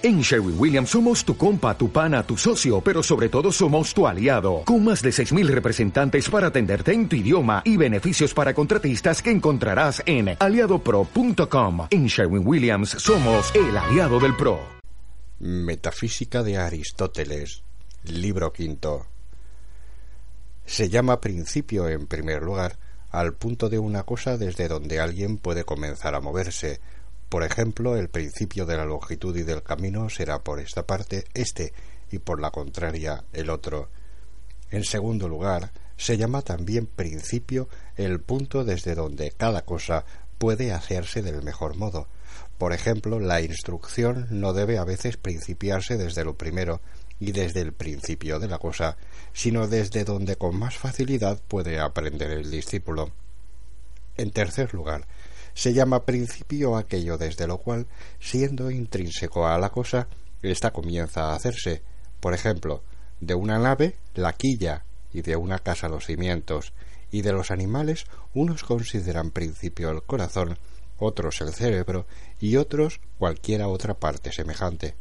En Sherwin Williams somos tu compa, tu pana, tu socio, pero sobre todo somos tu aliado, con más de 6.000 representantes para atenderte en tu idioma y beneficios para contratistas que encontrarás en aliadopro.com. En Sherwin Williams somos el aliado del PRO. Metafísica de Aristóteles, libro quinto. Se llama principio en primer lugar al punto de una cosa desde donde alguien puede comenzar a moverse, por ejemplo, el principio de la longitud y del camino será por esta parte este y por la contraria el otro. En segundo lugar, se llama también principio el punto desde donde cada cosa puede hacerse del mejor modo. Por ejemplo, la instrucción no debe a veces principiarse desde lo primero y desde el principio de la cosa, sino desde donde con más facilidad puede aprender el discípulo. En tercer lugar, se llama principio aquello desde lo cual, siendo intrínseco a la cosa, ésta comienza a hacerse. Por ejemplo, de una nave la quilla y de una casa los cimientos, y de los animales unos consideran principio el corazón, otros el cerebro y otros cualquiera otra parte semejante.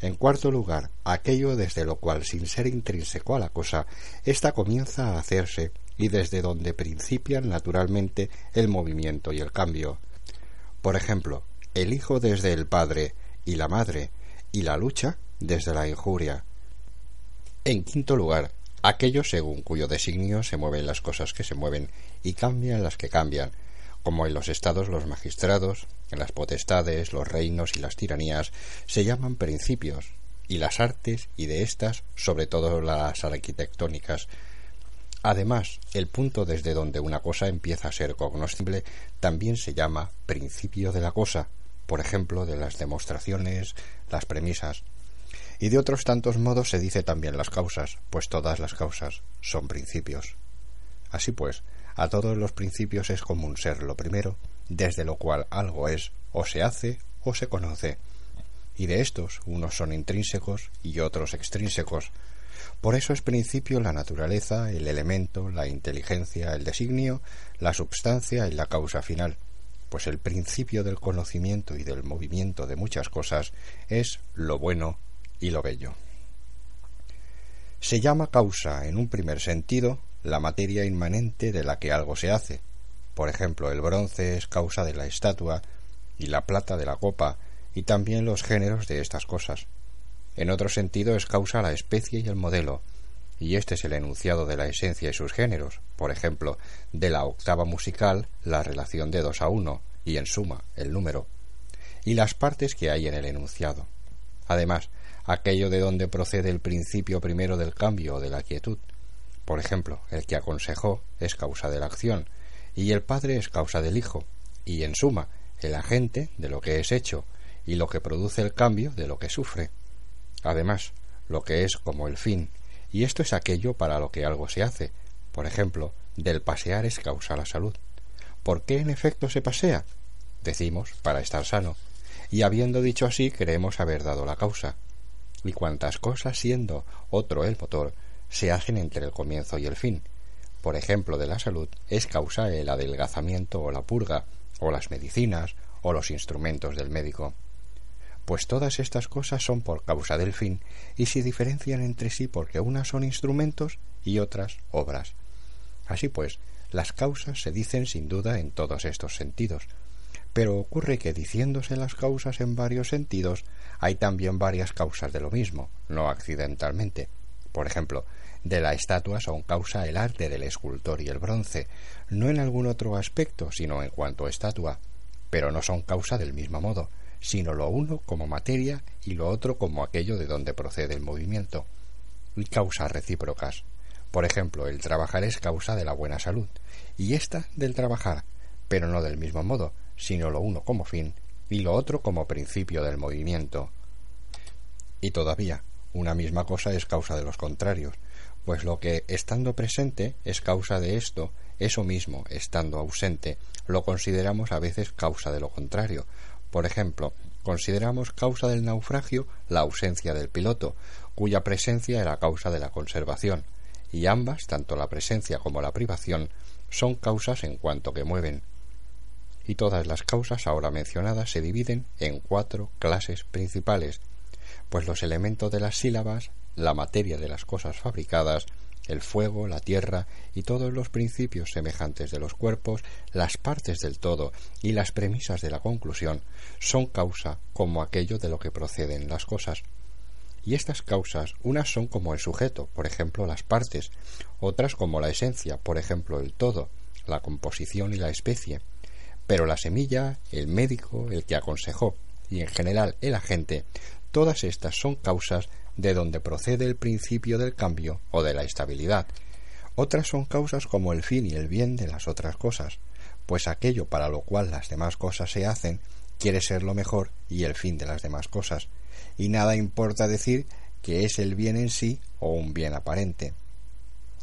En cuarto lugar, aquello desde lo cual, sin ser intrínseco a la cosa, ésta comienza a hacerse y desde donde principian naturalmente el movimiento y el cambio. Por ejemplo, el hijo desde el padre y la madre, y la lucha desde la injuria. En quinto lugar, aquello según cuyo designio se mueven las cosas que se mueven y cambian las que cambian, como en los estados los magistrados, en las potestades, los reinos y las tiranías se llaman principios, y las artes y de éstas, sobre todo las arquitectónicas, Además, el punto desde donde una cosa empieza a ser cognoscible también se llama principio de la cosa, por ejemplo, de las demostraciones, las premisas. Y de otros tantos modos se dice también las causas, pues todas las causas son principios. Así pues, a todos los principios es común ser lo primero, desde lo cual algo es, o se hace, o se conoce. Y de estos, unos son intrínsecos y otros extrínsecos, por eso es principio la naturaleza, el elemento, la inteligencia, el designio, la substancia y la causa final, pues el principio del conocimiento y del movimiento de muchas cosas es lo bueno y lo bello. Se llama causa, en un primer sentido, la materia inmanente de la que algo se hace. Por ejemplo, el bronce es causa de la estatua y la plata de la copa, y también los géneros de estas cosas. En otro sentido es causa la especie y el modelo, y este es el enunciado de la esencia y sus géneros, por ejemplo, de la octava musical, la relación de dos a uno, y en suma, el número, y las partes que hay en el enunciado. Además, aquello de donde procede el principio primero del cambio o de la quietud. Por ejemplo, el que aconsejó es causa de la acción, y el padre es causa del hijo, y en suma, el agente de lo que es hecho, y lo que produce el cambio de lo que sufre. Además, lo que es como el fin, y esto es aquello para lo que algo se hace. Por ejemplo, del pasear es causa la salud. ¿Por qué en efecto se pasea? Decimos, para estar sano. Y habiendo dicho así, creemos haber dado la causa. Y cuantas cosas siendo otro el motor, se hacen entre el comienzo y el fin. Por ejemplo, de la salud es causa el adelgazamiento o la purga, o las medicinas, o los instrumentos del médico pues todas estas cosas son por causa del fin y se diferencian entre sí porque unas son instrumentos y otras obras. Así pues, las causas se dicen sin duda en todos estos sentidos, pero ocurre que diciéndose las causas en varios sentidos, hay también varias causas de lo mismo, no accidentalmente. Por ejemplo, de la estatua son causa el arte del escultor y el bronce, no en algún otro aspecto, sino en cuanto estatua, pero no son causa del mismo modo, sino lo uno como materia y lo otro como aquello de donde procede el movimiento, y causas recíprocas. Por ejemplo, el trabajar es causa de la buena salud, y ésta del trabajar, pero no del mismo modo, sino lo uno como fin y lo otro como principio del movimiento. Y todavía, una misma cosa es causa de los contrarios, pues lo que estando presente es causa de esto, eso mismo, estando ausente, lo consideramos a veces causa de lo contrario, por ejemplo, consideramos causa del naufragio la ausencia del piloto, cuya presencia era causa de la conservación, y ambas, tanto la presencia como la privación, son causas en cuanto que mueven. Y todas las causas ahora mencionadas se dividen en cuatro clases principales, pues los elementos de las sílabas, la materia de las cosas fabricadas, el fuego, la tierra y todos los principios semejantes de los cuerpos, las partes del todo y las premisas de la conclusión son causa como aquello de lo que proceden las cosas. Y estas causas, unas son como el sujeto, por ejemplo las partes, otras como la esencia, por ejemplo el todo, la composición y la especie. Pero la semilla, el médico, el que aconsejó, y en general el agente, todas estas son causas de donde procede el principio del cambio o de la estabilidad. Otras son causas como el fin y el bien de las otras cosas, pues aquello para lo cual las demás cosas se hacen quiere ser lo mejor y el fin de las demás cosas, y nada importa decir que es el bien en sí o un bien aparente.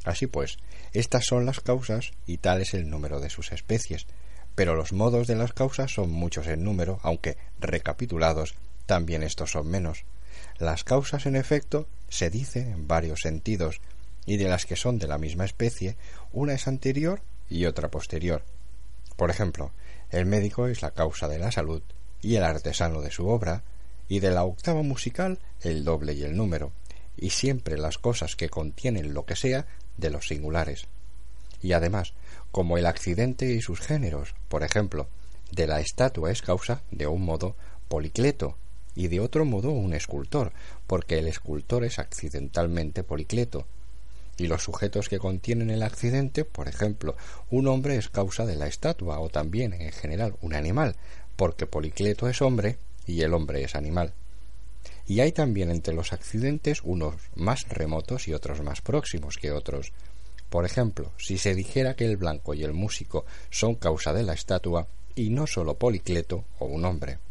Así pues, estas son las causas y tal es el número de sus especies, pero los modos de las causas son muchos en número, aunque recapitulados también estos son menos. Las causas, en efecto, se dicen en varios sentidos, y de las que son de la misma especie, una es anterior y otra posterior. Por ejemplo, el médico es la causa de la salud y el artesano de su obra, y de la octava musical el doble y el número, y siempre las cosas que contienen lo que sea de los singulares. Y además, como el accidente y sus géneros, por ejemplo, de la estatua es causa, de un modo, Policleto, y de otro modo un escultor, porque el escultor es accidentalmente Policleto, y los sujetos que contienen el accidente, por ejemplo, un hombre es causa de la estatua, o también, en general, un animal, porque Policleto es hombre y el hombre es animal. Y hay también entre los accidentes unos más remotos y otros más próximos que otros. Por ejemplo, si se dijera que el blanco y el músico son causa de la estatua, y no sólo Policleto o un hombre.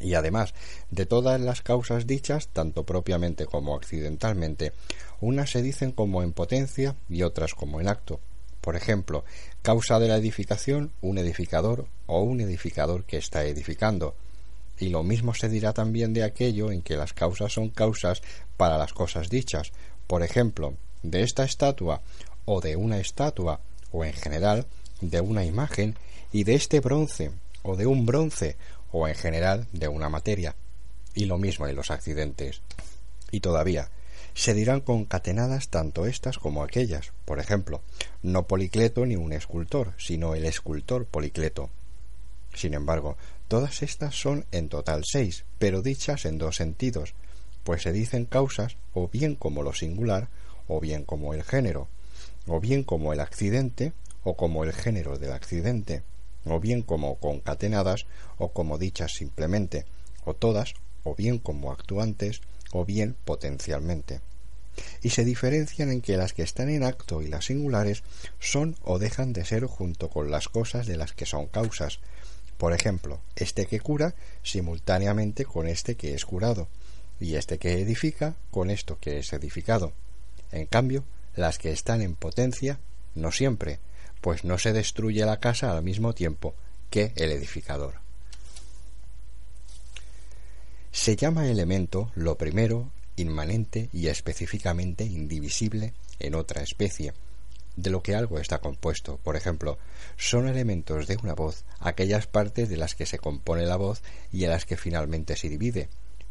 Y además de todas las causas dichas, tanto propiamente como accidentalmente, unas se dicen como en potencia y otras como en acto. Por ejemplo, causa de la edificación, un edificador o un edificador que está edificando. Y lo mismo se dirá también de aquello en que las causas son causas para las cosas dichas. Por ejemplo, de esta estatua o de una estatua o en general de una imagen y de este bronce o de un bronce o en general de una materia. Y lo mismo en los accidentes. Y todavía, se dirán concatenadas tanto estas como aquellas. Por ejemplo, no Policleto ni un escultor, sino el escultor Policleto. Sin embargo, todas estas son en total seis, pero dichas en dos sentidos, pues se dicen causas o bien como lo singular, o bien como el género, o bien como el accidente, o como el género del accidente, o bien como concatenadas, o como dichas simplemente, o todas, o bien como actuantes, o bien potencialmente. Y se diferencian en que las que están en acto y las singulares son o dejan de ser junto con las cosas de las que son causas. Por ejemplo, este que cura simultáneamente con este que es curado, y este que edifica con esto que es edificado. En cambio, las que están en potencia, no siempre, pues no se destruye la casa al mismo tiempo que el edificador. Se llama elemento lo primero, inmanente y específicamente indivisible en otra especie, de lo que algo está compuesto. Por ejemplo, son elementos de una voz aquellas partes de las que se compone la voz y en las que finalmente se divide,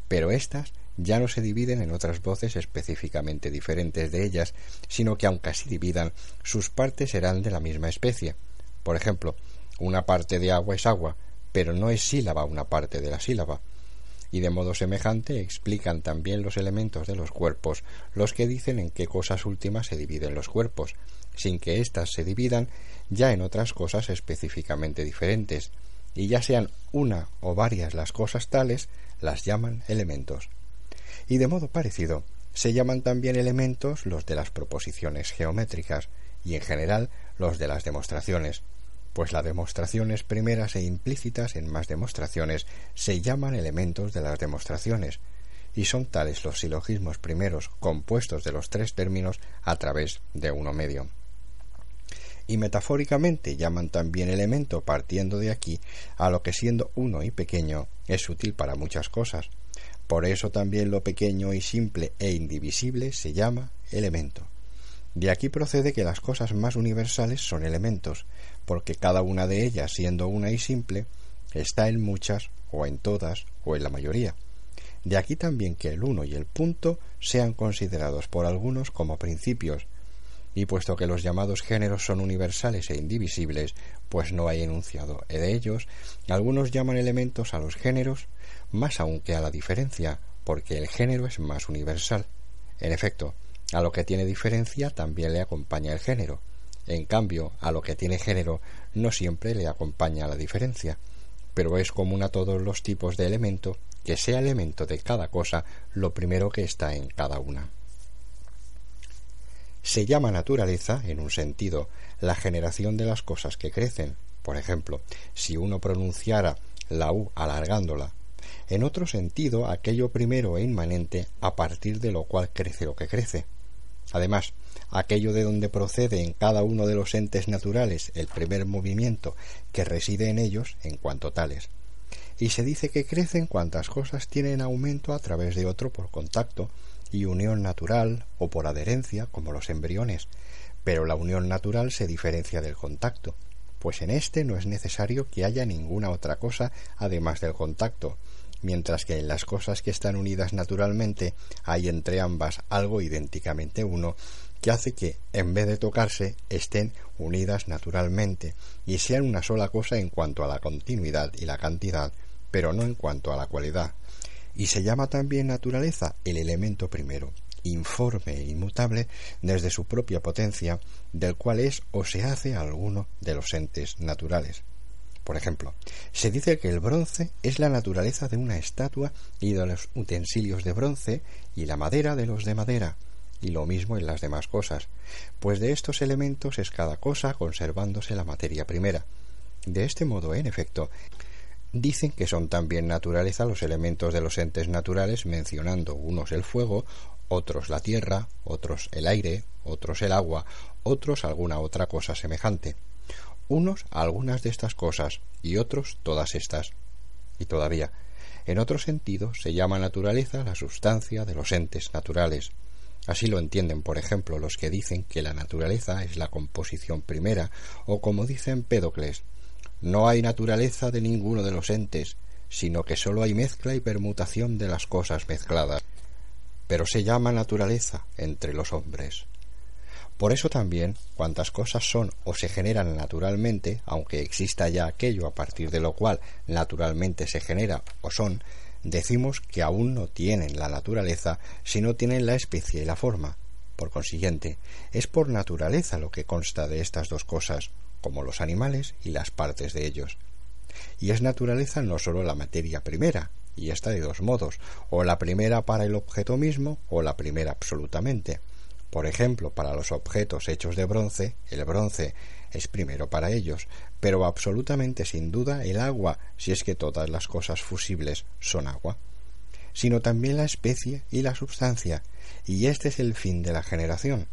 pero éstas ya no se dividen en otras voces específicamente diferentes de ellas, sino que aunque así dividan, sus partes serán de la misma especie. Por ejemplo, una parte de agua es agua, pero no es sílaba una parte de la sílaba. Y de modo semejante explican también los elementos de los cuerpos, los que dicen en qué cosas últimas se dividen los cuerpos, sin que éstas se dividan ya en otras cosas específicamente diferentes, y ya sean una o varias las cosas tales, las llaman elementos y de modo parecido se llaman también elementos los de las proposiciones geométricas y en general los de las demostraciones, pues las demostraciones primeras e implícitas en más demostraciones se llaman elementos de las demostraciones, y son tales los silogismos primeros compuestos de los tres términos a través de uno medio. Y metafóricamente llaman también elemento partiendo de aquí a lo que siendo uno y pequeño es útil para muchas cosas, por eso también lo pequeño y simple e indivisible se llama elemento. De aquí procede que las cosas más universales son elementos, porque cada una de ellas, siendo una y simple, está en muchas, o en todas, o en la mayoría. De aquí también que el uno y el punto sean considerados por algunos como principios, y puesto que los llamados géneros son universales e indivisibles, pues no hay enunciado de ellos, algunos llaman elementos a los géneros más aún que a la diferencia, porque el género es más universal. En efecto, a lo que tiene diferencia también le acompaña el género. En cambio, a lo que tiene género no siempre le acompaña la diferencia, pero es común a todos los tipos de elemento que sea elemento de cada cosa lo primero que está en cada una. Se llama naturaleza, en un sentido, la generación de las cosas que crecen. Por ejemplo, si uno pronunciara la U alargándola, en otro sentido, aquello primero e inmanente a partir de lo cual crece lo que crece. Además, aquello de donde procede en cada uno de los entes naturales el primer movimiento que reside en ellos en cuanto tales. Y se dice que crecen cuantas cosas tienen aumento a través de otro por contacto, y unión natural o por adherencia, como los embriones, pero la unión natural se diferencia del contacto, pues en éste no es necesario que haya ninguna otra cosa además del contacto, mientras que en las cosas que están unidas naturalmente hay entre ambas algo idénticamente uno que hace que, en vez de tocarse, estén unidas naturalmente y sean una sola cosa en cuanto a la continuidad y la cantidad, pero no en cuanto a la cualidad y se llama también naturaleza el elemento primero, informe e inmutable desde su propia potencia, del cual es o se hace alguno de los entes naturales. Por ejemplo, se dice que el bronce es la naturaleza de una estatua y de los utensilios de bronce y la madera de los de madera, y lo mismo en las demás cosas, pues de estos elementos es cada cosa conservándose la materia primera. De este modo, en efecto, Dicen que son también naturaleza los elementos de los entes naturales, mencionando unos el fuego, otros la tierra, otros el aire, otros el agua, otros alguna otra cosa semejante. Unos algunas de estas cosas y otros todas estas. Y todavía, en otro sentido, se llama naturaleza la sustancia de los entes naturales. Así lo entienden, por ejemplo, los que dicen que la naturaleza es la composición primera, o como dicen Pédocles, no hay naturaleza de ninguno de los entes, sino que sólo hay mezcla y permutación de las cosas mezcladas. Pero se llama naturaleza entre los hombres. Por eso también, cuantas cosas son o se generan naturalmente, aunque exista ya aquello a partir de lo cual naturalmente se genera o son, decimos que aún no tienen la naturaleza, sino tienen la especie y la forma. Por consiguiente, es por naturaleza lo que consta de estas dos cosas, como los animales y las partes de ellos. Y es naturaleza no sólo la materia primera, y está de dos modos, o la primera para el objeto mismo, o la primera absolutamente. Por ejemplo, para los objetos hechos de bronce, el bronce es primero para ellos, pero absolutamente sin duda el agua, si es que todas las cosas fusibles son agua, sino también la especie y la substancia, y este es el fin de la generación,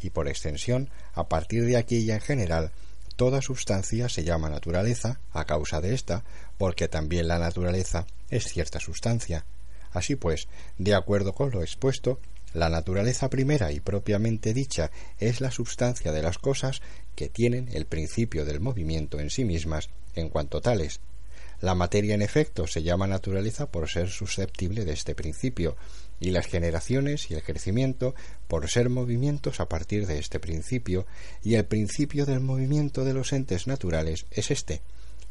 y por extensión, a partir de aquí y en general, Toda sustancia se llama naturaleza a causa de ésta, porque también la naturaleza es cierta sustancia. Así pues, de acuerdo con lo expuesto, la naturaleza primera y propiamente dicha es la sustancia de las cosas que tienen el principio del movimiento en sí mismas en cuanto tales, la materia, en efecto, se llama naturaleza por ser susceptible de este principio, y las generaciones y el crecimiento por ser movimientos a partir de este principio, y el principio del movimiento de los entes naturales es este,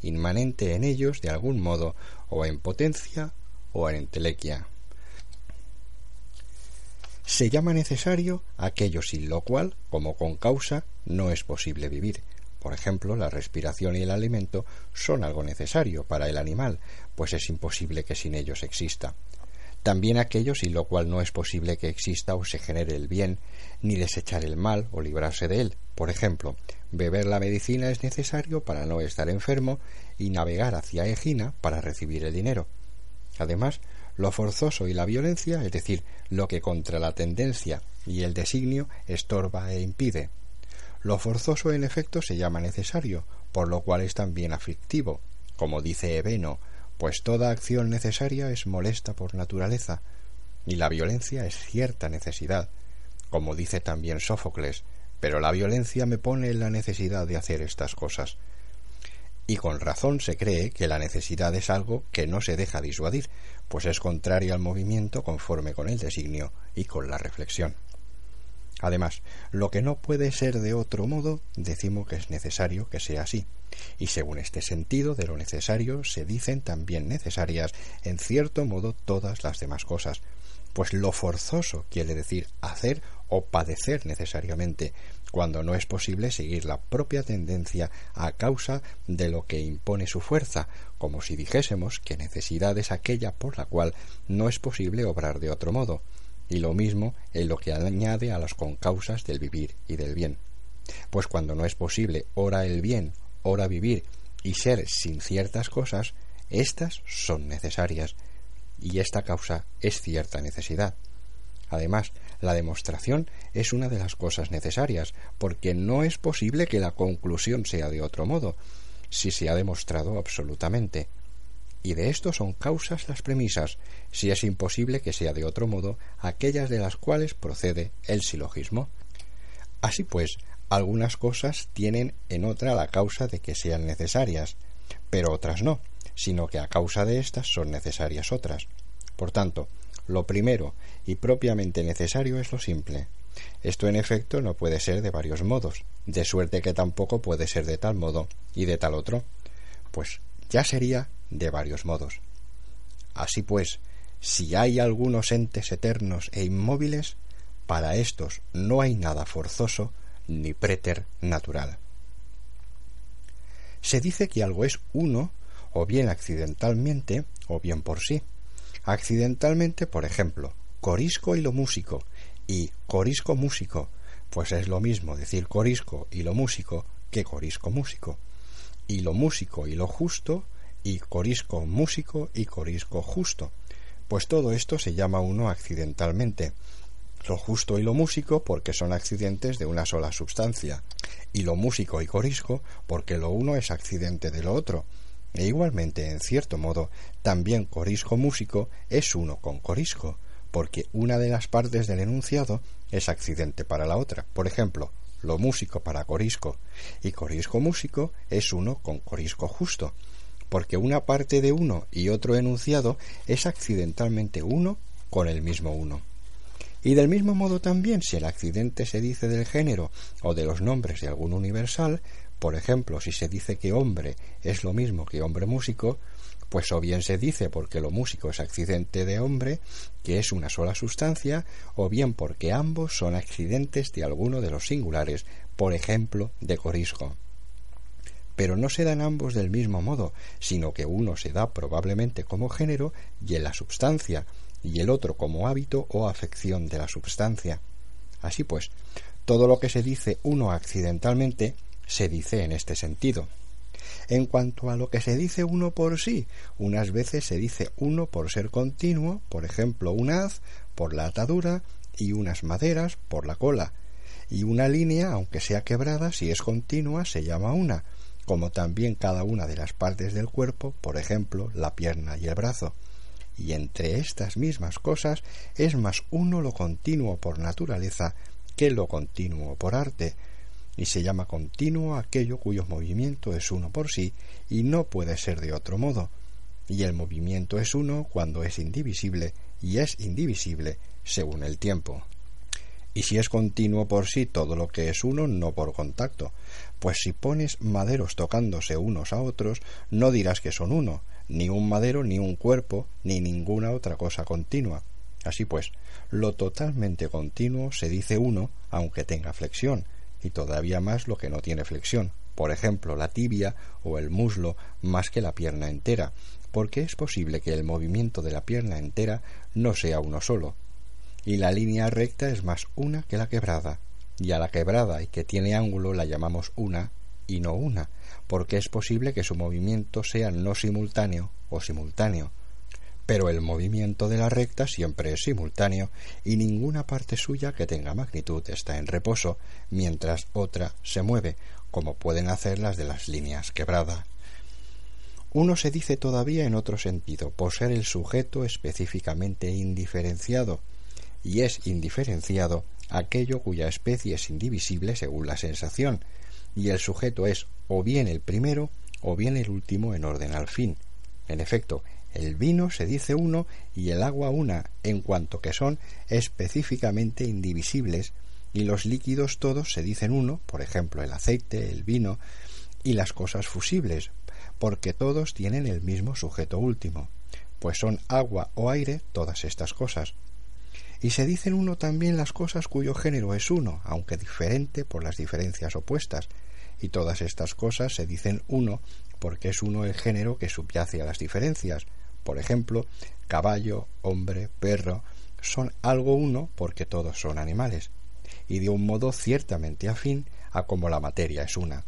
inmanente en ellos de algún modo, o en potencia o en entelequia. Se llama necesario aquello sin lo cual, como con causa, no es posible vivir, por ejemplo, la respiración y el alimento son algo necesario para el animal, pues es imposible que sin ellos exista. También aquello sin lo cual no es posible que exista o se genere el bien, ni desechar el mal o librarse de él. Por ejemplo, beber la medicina es necesario para no estar enfermo y navegar hacia Egina para recibir el dinero. Además, lo forzoso y la violencia, es decir, lo que contra la tendencia y el designio estorba e impide, lo forzoso, en efecto, se llama necesario, por lo cual es también aflictivo, como dice Ebeno, pues toda acción necesaria es molesta por naturaleza, y la violencia es cierta necesidad, como dice también Sófocles, pero la violencia me pone en la necesidad de hacer estas cosas. Y con razón se cree que la necesidad es algo que no se deja disuadir, pues es contrario al movimiento conforme con el designio y con la reflexión. Además, lo que no puede ser de otro modo, decimos que es necesario que sea así. Y según este sentido de lo necesario, se dicen también necesarias, en cierto modo, todas las demás cosas. Pues lo forzoso quiere decir hacer o padecer necesariamente, cuando no es posible seguir la propia tendencia a causa de lo que impone su fuerza, como si dijésemos que necesidad es aquella por la cual no es posible obrar de otro modo y lo mismo en lo que añade a las concausas del vivir y del bien. Pues cuando no es posible ora el bien, ora vivir y ser sin ciertas cosas, éstas son necesarias, y esta causa es cierta necesidad. Además, la demostración es una de las cosas necesarias, porque no es posible que la conclusión sea de otro modo, si se ha demostrado absolutamente y de esto son causas las premisas, si es imposible que sea de otro modo, aquellas de las cuales procede el silogismo. Así pues, algunas cosas tienen en otra la causa de que sean necesarias, pero otras no, sino que a causa de éstas son necesarias otras. Por tanto, lo primero y propiamente necesario es lo simple. Esto en efecto no puede ser de varios modos, de suerte que tampoco puede ser de tal modo y de tal otro, pues ya sería de varios modos. Así pues, si hay algunos entes eternos e inmóviles, para estos no hay nada forzoso ni préter natural. Se dice que algo es uno, o bien accidentalmente, o bien por sí. Accidentalmente, por ejemplo, corisco y lo músico, y corisco músico, pues es lo mismo decir corisco y lo músico que corisco músico. Y lo músico y lo justo y corisco músico y corisco justo, pues todo esto se llama uno accidentalmente, lo justo y lo músico porque son accidentes de una sola sustancia, y lo músico y corisco porque lo uno es accidente de lo otro, e igualmente, en cierto modo, también corisco músico es uno con corisco, porque una de las partes del enunciado es accidente para la otra. Por ejemplo, lo músico para corisco y corisco músico es uno con corisco justo, porque una parte de uno y otro enunciado es accidentalmente uno con el mismo uno. Y del mismo modo también si el accidente se dice del género o de los nombres de algún universal, por ejemplo, si se dice que hombre es lo mismo que hombre músico, pues o bien se dice porque lo músico es accidente de hombre, que es una sola sustancia, o bien porque ambos son accidentes de alguno de los singulares, por ejemplo, de corisco pero no se dan ambos del mismo modo, sino que uno se da probablemente como género y en la substancia, y el otro como hábito o afección de la substancia. Así pues, todo lo que se dice uno accidentalmente se dice en este sentido. En cuanto a lo que se dice uno por sí, unas veces se dice uno por ser continuo, por ejemplo, un haz por la atadura y unas maderas por la cola, y una línea, aunque sea quebrada, si es continua, se llama una, como también cada una de las partes del cuerpo, por ejemplo, la pierna y el brazo. Y entre estas mismas cosas es más uno lo continuo por naturaleza que lo continuo por arte, y se llama continuo aquello cuyo movimiento es uno por sí y no puede ser de otro modo, y el movimiento es uno cuando es indivisible y es indivisible según el tiempo. Y si es continuo por sí todo lo que es uno, no por contacto, pues si pones maderos tocándose unos a otros, no dirás que son uno, ni un madero, ni un cuerpo, ni ninguna otra cosa continua. Así pues, lo totalmente continuo se dice uno, aunque tenga flexión, y todavía más lo que no tiene flexión, por ejemplo, la tibia o el muslo más que la pierna entera, porque es posible que el movimiento de la pierna entera no sea uno solo, y la línea recta es más una que la quebrada, y a la quebrada y que tiene ángulo la llamamos una y no una, porque es posible que su movimiento sea no simultáneo o simultáneo. Pero el movimiento de la recta siempre es simultáneo y ninguna parte suya que tenga magnitud está en reposo, mientras otra se mueve, como pueden hacer las de las líneas quebradas. Uno se dice todavía en otro sentido, por ser el sujeto específicamente indiferenciado, y es indiferenciado aquello cuya especie es indivisible según la sensación, y el sujeto es o bien el primero o bien el último en orden al fin. En efecto, el vino se dice uno y el agua una, en cuanto que son específicamente indivisibles, y los líquidos todos se dicen uno, por ejemplo el aceite, el vino, y las cosas fusibles, porque todos tienen el mismo sujeto último, pues son agua o aire todas estas cosas. Y se dicen uno también las cosas cuyo género es uno, aunque diferente por las diferencias opuestas, y todas estas cosas se dicen uno porque es uno el género que subyace a las diferencias, por ejemplo, caballo, hombre, perro, son algo uno porque todos son animales, y de un modo ciertamente afín a como la materia es una.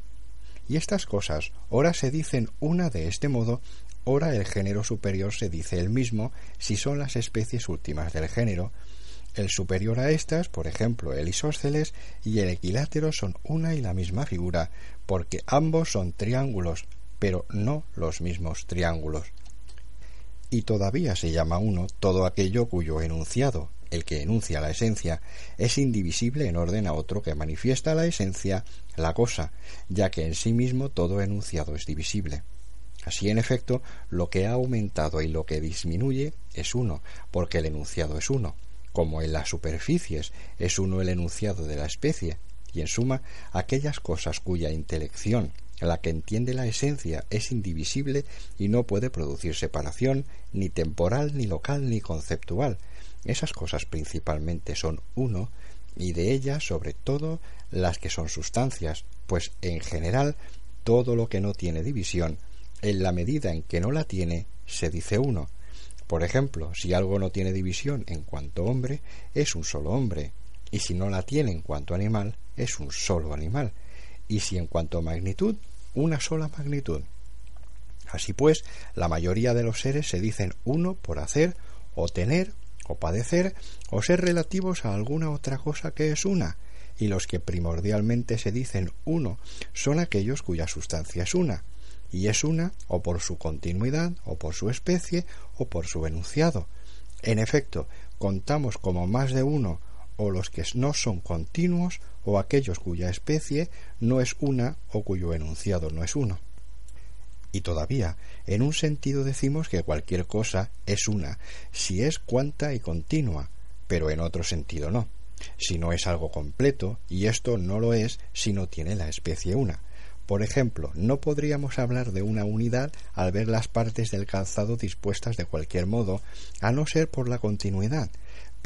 Y estas cosas ora se dicen una de este modo, ora el género superior se dice el mismo si son las especies últimas del género, el superior a estas, por ejemplo, el isósceles y el equilátero son una y la misma figura, porque ambos son triángulos, pero no los mismos triángulos y todavía se llama uno todo aquello cuyo enunciado, el que enuncia la esencia, es indivisible en orden a otro que manifiesta la esencia, la cosa, ya que en sí mismo todo enunciado es divisible. Así, en efecto, lo que ha aumentado y lo que disminuye es uno, porque el enunciado es uno, como en las superficies es uno el enunciado de la especie, y en suma, aquellas cosas cuya intelección la que entiende la esencia es indivisible y no puede producir separación, ni temporal, ni local, ni conceptual. Esas cosas principalmente son uno, y de ellas sobre todo las que son sustancias, pues en general todo lo que no tiene división, en la medida en que no la tiene, se dice uno. Por ejemplo, si algo no tiene división en cuanto hombre, es un solo hombre, y si no la tiene en cuanto animal, es un solo animal y si en cuanto a magnitud, una sola magnitud. Así pues, la mayoría de los seres se dicen uno por hacer, o tener, o padecer, o ser relativos a alguna otra cosa que es una, y los que primordialmente se dicen uno son aquellos cuya sustancia es una, y es una o por su continuidad, o por su especie, o por su enunciado. En efecto, contamos como más de uno o los que no son continuos o aquellos cuya especie no es una o cuyo enunciado no es uno. Y todavía, en un sentido decimos que cualquier cosa es una, si es cuanta y continua, pero en otro sentido no, si no es algo completo, y esto no lo es si no tiene la especie una. Por ejemplo, no podríamos hablar de una unidad al ver las partes del calzado dispuestas de cualquier modo, a no ser por la continuidad,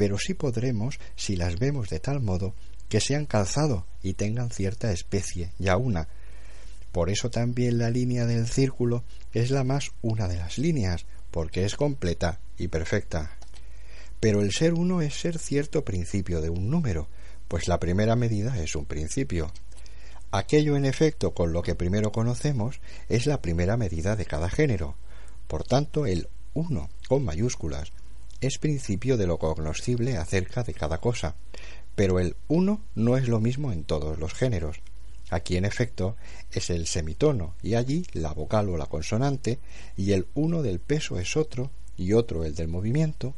pero sí podremos si las vemos de tal modo que sean calzado y tengan cierta especie, ya una. Por eso también la línea del círculo es la más una de las líneas, porque es completa y perfecta. Pero el ser uno es ser cierto principio de un número, pues la primera medida es un principio. Aquello en efecto con lo que primero conocemos es la primera medida de cada género. Por tanto, el uno con mayúsculas es principio de lo cognoscible acerca de cada cosa, pero el uno no es lo mismo en todos los géneros. Aquí, en efecto, es el semitono y allí la vocal o la consonante, y el uno del peso es otro y otro el del movimiento,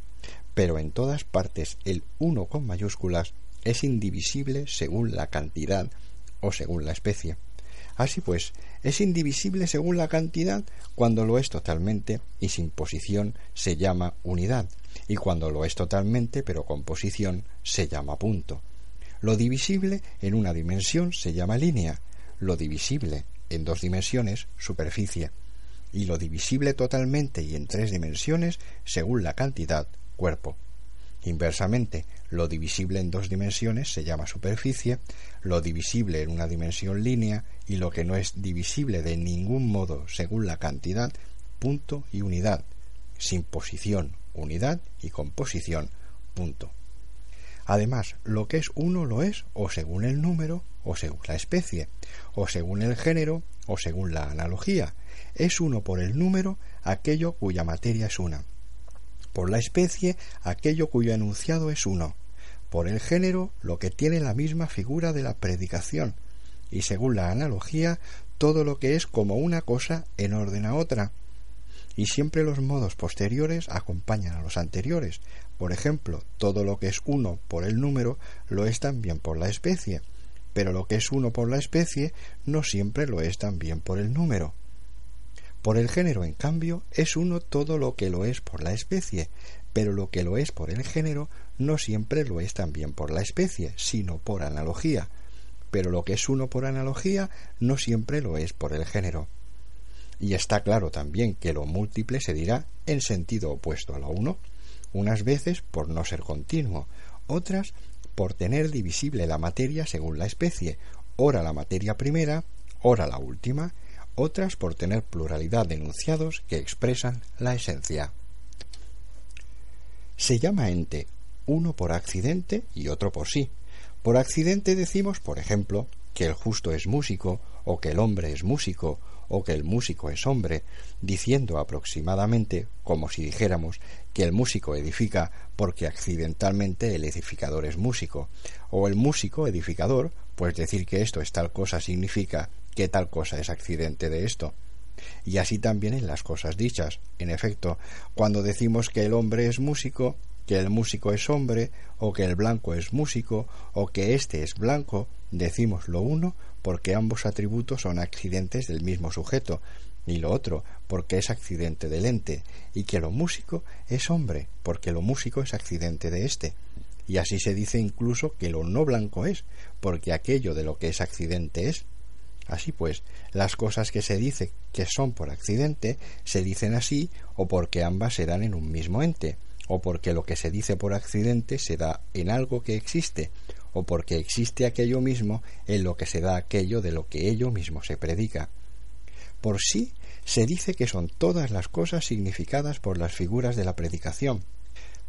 pero en todas partes el uno con mayúsculas es indivisible según la cantidad o según la especie. Así pues, es indivisible según la cantidad cuando lo es totalmente y sin posición se llama unidad, y cuando lo es totalmente pero con posición se llama punto. Lo divisible en una dimensión se llama línea, lo divisible en dos dimensiones superficie, y lo divisible totalmente y en tres dimensiones según la cantidad cuerpo. Inversamente, lo divisible en dos dimensiones se llama superficie, lo divisible en una dimensión línea y lo que no es divisible de ningún modo según la cantidad, punto y unidad, sin posición, unidad y composición, punto. Además, lo que es uno lo es o según el número o según la especie, o según el género o según la analogía. Es uno por el número aquello cuya materia es una por la especie aquello cuyo enunciado es uno, por el género lo que tiene la misma figura de la predicación, y según la analogía todo lo que es como una cosa en orden a otra. Y siempre los modos posteriores acompañan a los anteriores. Por ejemplo, todo lo que es uno por el número lo es también por la especie, pero lo que es uno por la especie no siempre lo es también por el número. Por el género, en cambio, es uno todo lo que lo es por la especie, pero lo que lo es por el género no siempre lo es también por la especie, sino por analogía, pero lo que es uno por analogía no siempre lo es por el género. Y está claro también que lo múltiple se dirá en sentido opuesto a lo uno, unas veces por no ser continuo, otras por tener divisible la materia según la especie, ora la materia primera, ora la última, otras por tener pluralidad de enunciados que expresan la esencia. Se llama ente uno por accidente y otro por sí. Por accidente decimos, por ejemplo, que el justo es músico, o que el hombre es músico, o que el músico es hombre, diciendo aproximadamente, como si dijéramos, que el músico edifica porque accidentalmente el edificador es músico, o el músico edificador, pues decir que esto es tal cosa significa que tal cosa es accidente de esto. Y así también en las cosas dichas. En efecto, cuando decimos que el hombre es músico, que el músico es hombre, o que el blanco es músico, o que éste es blanco, decimos lo uno porque ambos atributos son accidentes del mismo sujeto, y lo otro porque es accidente del ente, y que lo músico es hombre, porque lo músico es accidente de éste. Y así se dice incluso que lo no blanco es, porque aquello de lo que es accidente es. Así pues, las cosas que se dice que son por accidente se dicen así o porque ambas se en un mismo ente, o porque lo que se dice por accidente se da en algo que existe, o porque existe aquello mismo en lo que se da aquello de lo que ello mismo se predica. Por sí se dice que son todas las cosas significadas por las figuras de la predicación,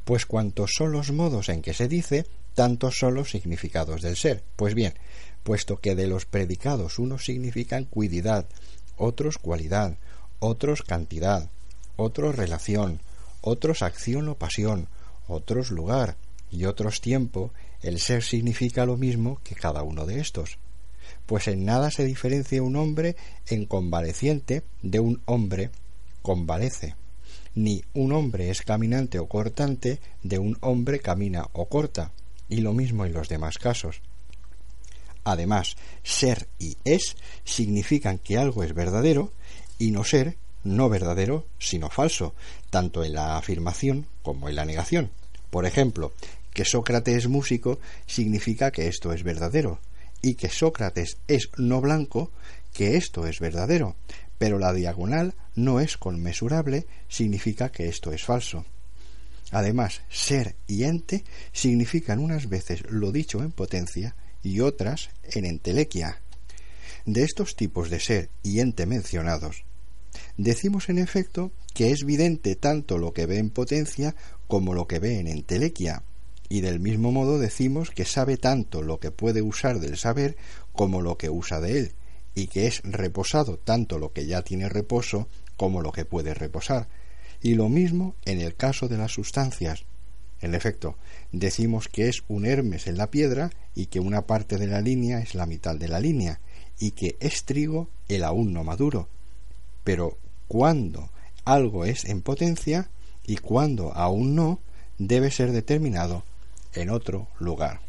pues cuantos son los modos en que se dice, tantos son los significados del ser. Pues bien, puesto que de los predicados unos significan cuididad, otros cualidad, otros cantidad, otros relación, otros acción o pasión, otros lugar y otros tiempo, el ser significa lo mismo que cada uno de estos. Pues en nada se diferencia un hombre en convaleciente de un hombre convalece, ni un hombre es caminante o cortante de un hombre camina o corta, y lo mismo en los demás casos. Además, ser y es significan que algo es verdadero y no ser no verdadero, sino falso, tanto en la afirmación como en la negación. Por ejemplo, que Sócrates es músico significa que esto es verdadero, y que Sócrates es no blanco, que esto es verdadero, pero la diagonal no es conmensurable, significa que esto es falso. Además, ser y ente significan unas veces lo dicho en potencia y otras en entelequia. De estos tipos de ser y ente mencionados, Decimos en efecto que es vidente tanto lo que ve en potencia como lo que ve en entelequia, y del mismo modo decimos que sabe tanto lo que puede usar del saber como lo que usa de él, y que es reposado tanto lo que ya tiene reposo como lo que puede reposar, y lo mismo en el caso de las sustancias. En efecto, decimos que es un Hermes en la piedra y que una parte de la línea es la mitad de la línea, y que es trigo el aún no maduro, pero cuando algo es en potencia y cuando aún no, debe ser determinado en otro lugar.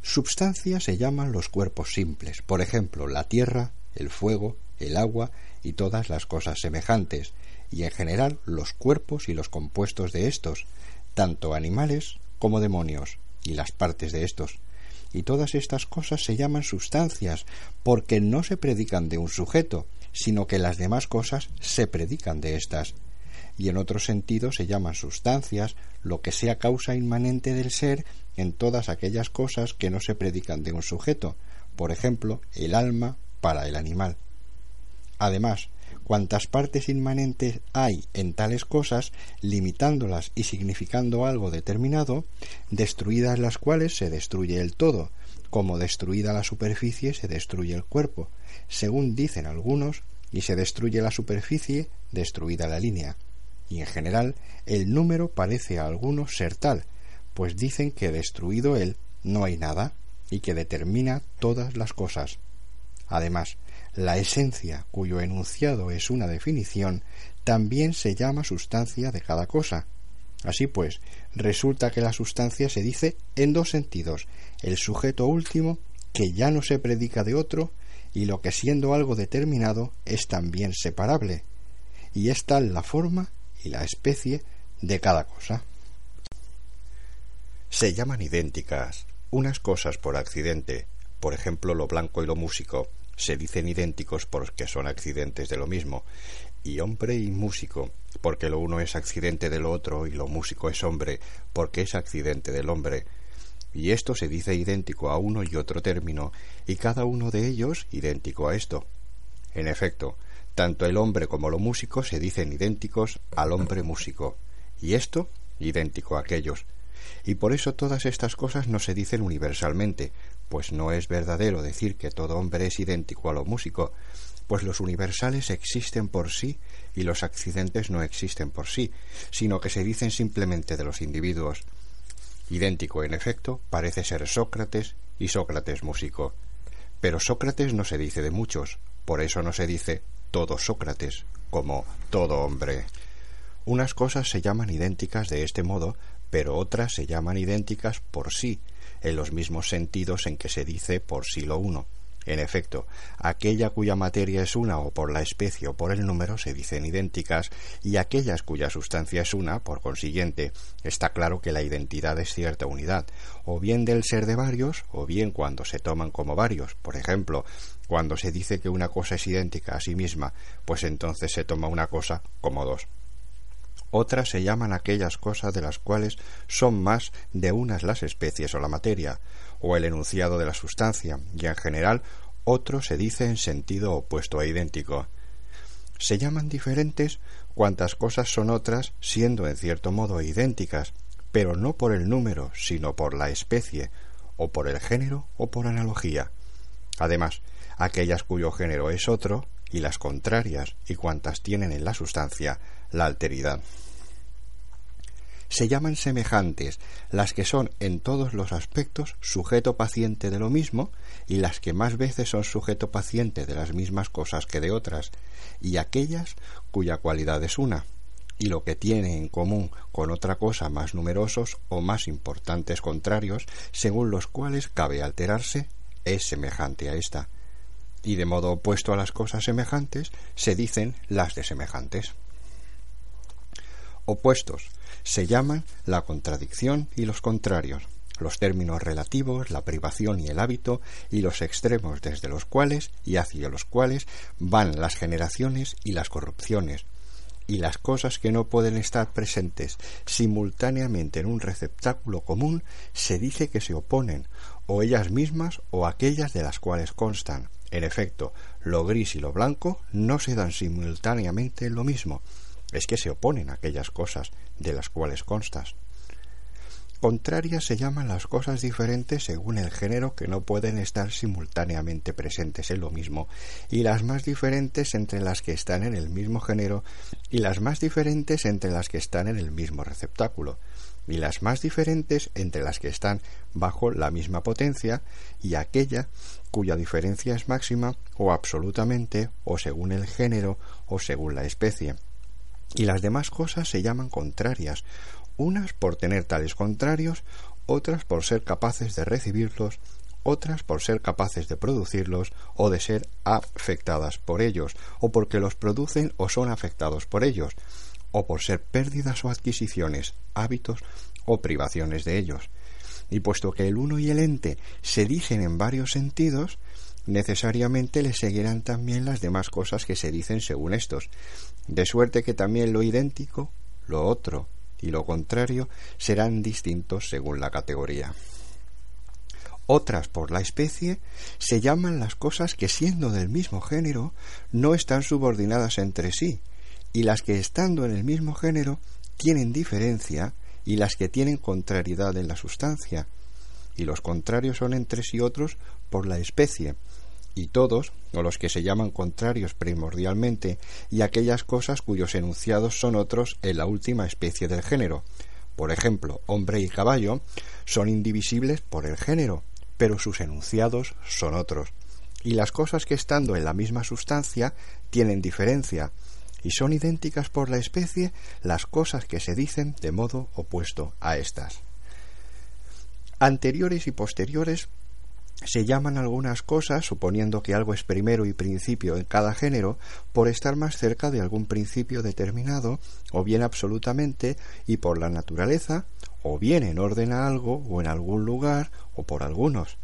Substancia se llaman los cuerpos simples, por ejemplo, la tierra, el fuego, el agua y todas las cosas semejantes, y en general los cuerpos y los compuestos de estos, tanto animales como demonios, y las partes de estos, y todas estas cosas se llaman sustancias, porque no se predican de un sujeto, sino que las demás cosas se predican de éstas. Y en otro sentido se llaman sustancias lo que sea causa inmanente del ser en todas aquellas cosas que no se predican de un sujeto, por ejemplo, el alma para el animal. Además, cuantas partes inmanentes hay en tales cosas, limitándolas y significando algo determinado, destruidas las cuales se destruye el todo, como destruida la superficie se destruye el cuerpo, según dicen algunos, y se destruye la superficie, destruida la línea. Y en general, el número parece a algunos ser tal, pues dicen que destruido él no hay nada, y que determina todas las cosas. Además, la esencia, cuyo enunciado es una definición, también se llama sustancia de cada cosa. Así pues, resulta que la sustancia se dice en dos sentidos, el sujeto último, que ya no se predica de otro, y lo que siendo algo determinado es también separable, y es tal la forma y la especie de cada cosa. Se llaman idénticas unas cosas por accidente, por ejemplo lo blanco y lo músico, se dicen idénticos porque son accidentes de lo mismo, y hombre y músico, porque lo uno es accidente de lo otro y lo músico es hombre, porque es accidente del hombre. Y esto se dice idéntico a uno y otro término, y cada uno de ellos idéntico a esto. En efecto, tanto el hombre como lo músico se dicen idénticos al hombre músico, y esto idéntico a aquellos. Y por eso todas estas cosas no se dicen universalmente, pues no es verdadero decir que todo hombre es idéntico a lo músico, pues los universales existen por sí y los accidentes no existen por sí, sino que se dicen simplemente de los individuos. Idéntico, en efecto, parece ser Sócrates y Sócrates músico. Pero Sócrates no se dice de muchos, por eso no se dice todo Sócrates, como todo hombre. Unas cosas se llaman idénticas de este modo, pero otras se llaman idénticas por sí, en los mismos sentidos en que se dice por sí lo uno. En efecto, aquella cuya materia es una o por la especie o por el número se dicen idénticas y aquellas cuya sustancia es una, por consiguiente, está claro que la identidad es cierta unidad, o bien del ser de varios, o bien cuando se toman como varios. Por ejemplo, cuando se dice que una cosa es idéntica a sí misma, pues entonces se toma una cosa como dos. Otras se llaman aquellas cosas de las cuales son más de unas las especies o la materia, o el enunciado de la sustancia, y en general otro se dice en sentido opuesto e idéntico. Se llaman diferentes cuantas cosas son otras, siendo en cierto modo idénticas, pero no por el número, sino por la especie, o por el género, o por analogía. Además, aquellas cuyo género es otro, y las contrarias, y cuantas tienen en la sustancia la alteridad se llaman semejantes, las que son en todos los aspectos sujeto paciente de lo mismo y las que más veces son sujeto paciente de las mismas cosas que de otras, y aquellas cuya cualidad es una, y lo que tiene en común con otra cosa más numerosos o más importantes contrarios, según los cuales cabe alterarse, es semejante a esta. Y de modo opuesto a las cosas semejantes, se dicen las de semejantes. Opuestos se llaman la contradicción y los contrarios, los términos relativos, la privación y el hábito, y los extremos desde los cuales y hacia los cuales van las generaciones y las corrupciones, y las cosas que no pueden estar presentes simultáneamente en un receptáculo común se dice que se oponen, o ellas mismas o aquellas de las cuales constan. En efecto, lo gris y lo blanco no se dan simultáneamente en lo mismo, es que se oponen a aquellas cosas de las cuales constas. Contrarias se llaman las cosas diferentes según el género que no pueden estar simultáneamente presentes en lo mismo, y las más diferentes entre las que están en el mismo género, y las más diferentes entre las que están en el mismo receptáculo, y las más diferentes entre las que están bajo la misma potencia, y aquella cuya diferencia es máxima o absolutamente, o según el género, o según la especie y las demás cosas se llaman contrarias, unas por tener tales contrarios, otras por ser capaces de recibirlos, otras por ser capaces de producirlos o de ser afectadas por ellos, o porque los producen o son afectados por ellos, o por ser pérdidas o adquisiciones, hábitos o privaciones de ellos. Y puesto que el uno y el ente se dicen en varios sentidos, necesariamente le seguirán también las demás cosas que se dicen según estos, de suerte que también lo idéntico, lo otro y lo contrario serán distintos según la categoría. Otras por la especie se llaman las cosas que siendo del mismo género no están subordinadas entre sí, y las que estando en el mismo género tienen diferencia y las que tienen contrariedad en la sustancia, y los contrarios son entre sí otros por la especie, y todos, o los que se llaman contrarios primordialmente, y aquellas cosas cuyos enunciados son otros en la última especie del género. Por ejemplo, hombre y caballo son indivisibles por el género, pero sus enunciados son otros. Y las cosas que estando en la misma sustancia tienen diferencia, y son idénticas por la especie las cosas que se dicen de modo opuesto a estas. Anteriores y posteriores se llaman algunas cosas, suponiendo que algo es primero y principio en cada género, por estar más cerca de algún principio determinado, o bien absolutamente y por la naturaleza, o bien en orden a algo o en algún lugar o por algunos.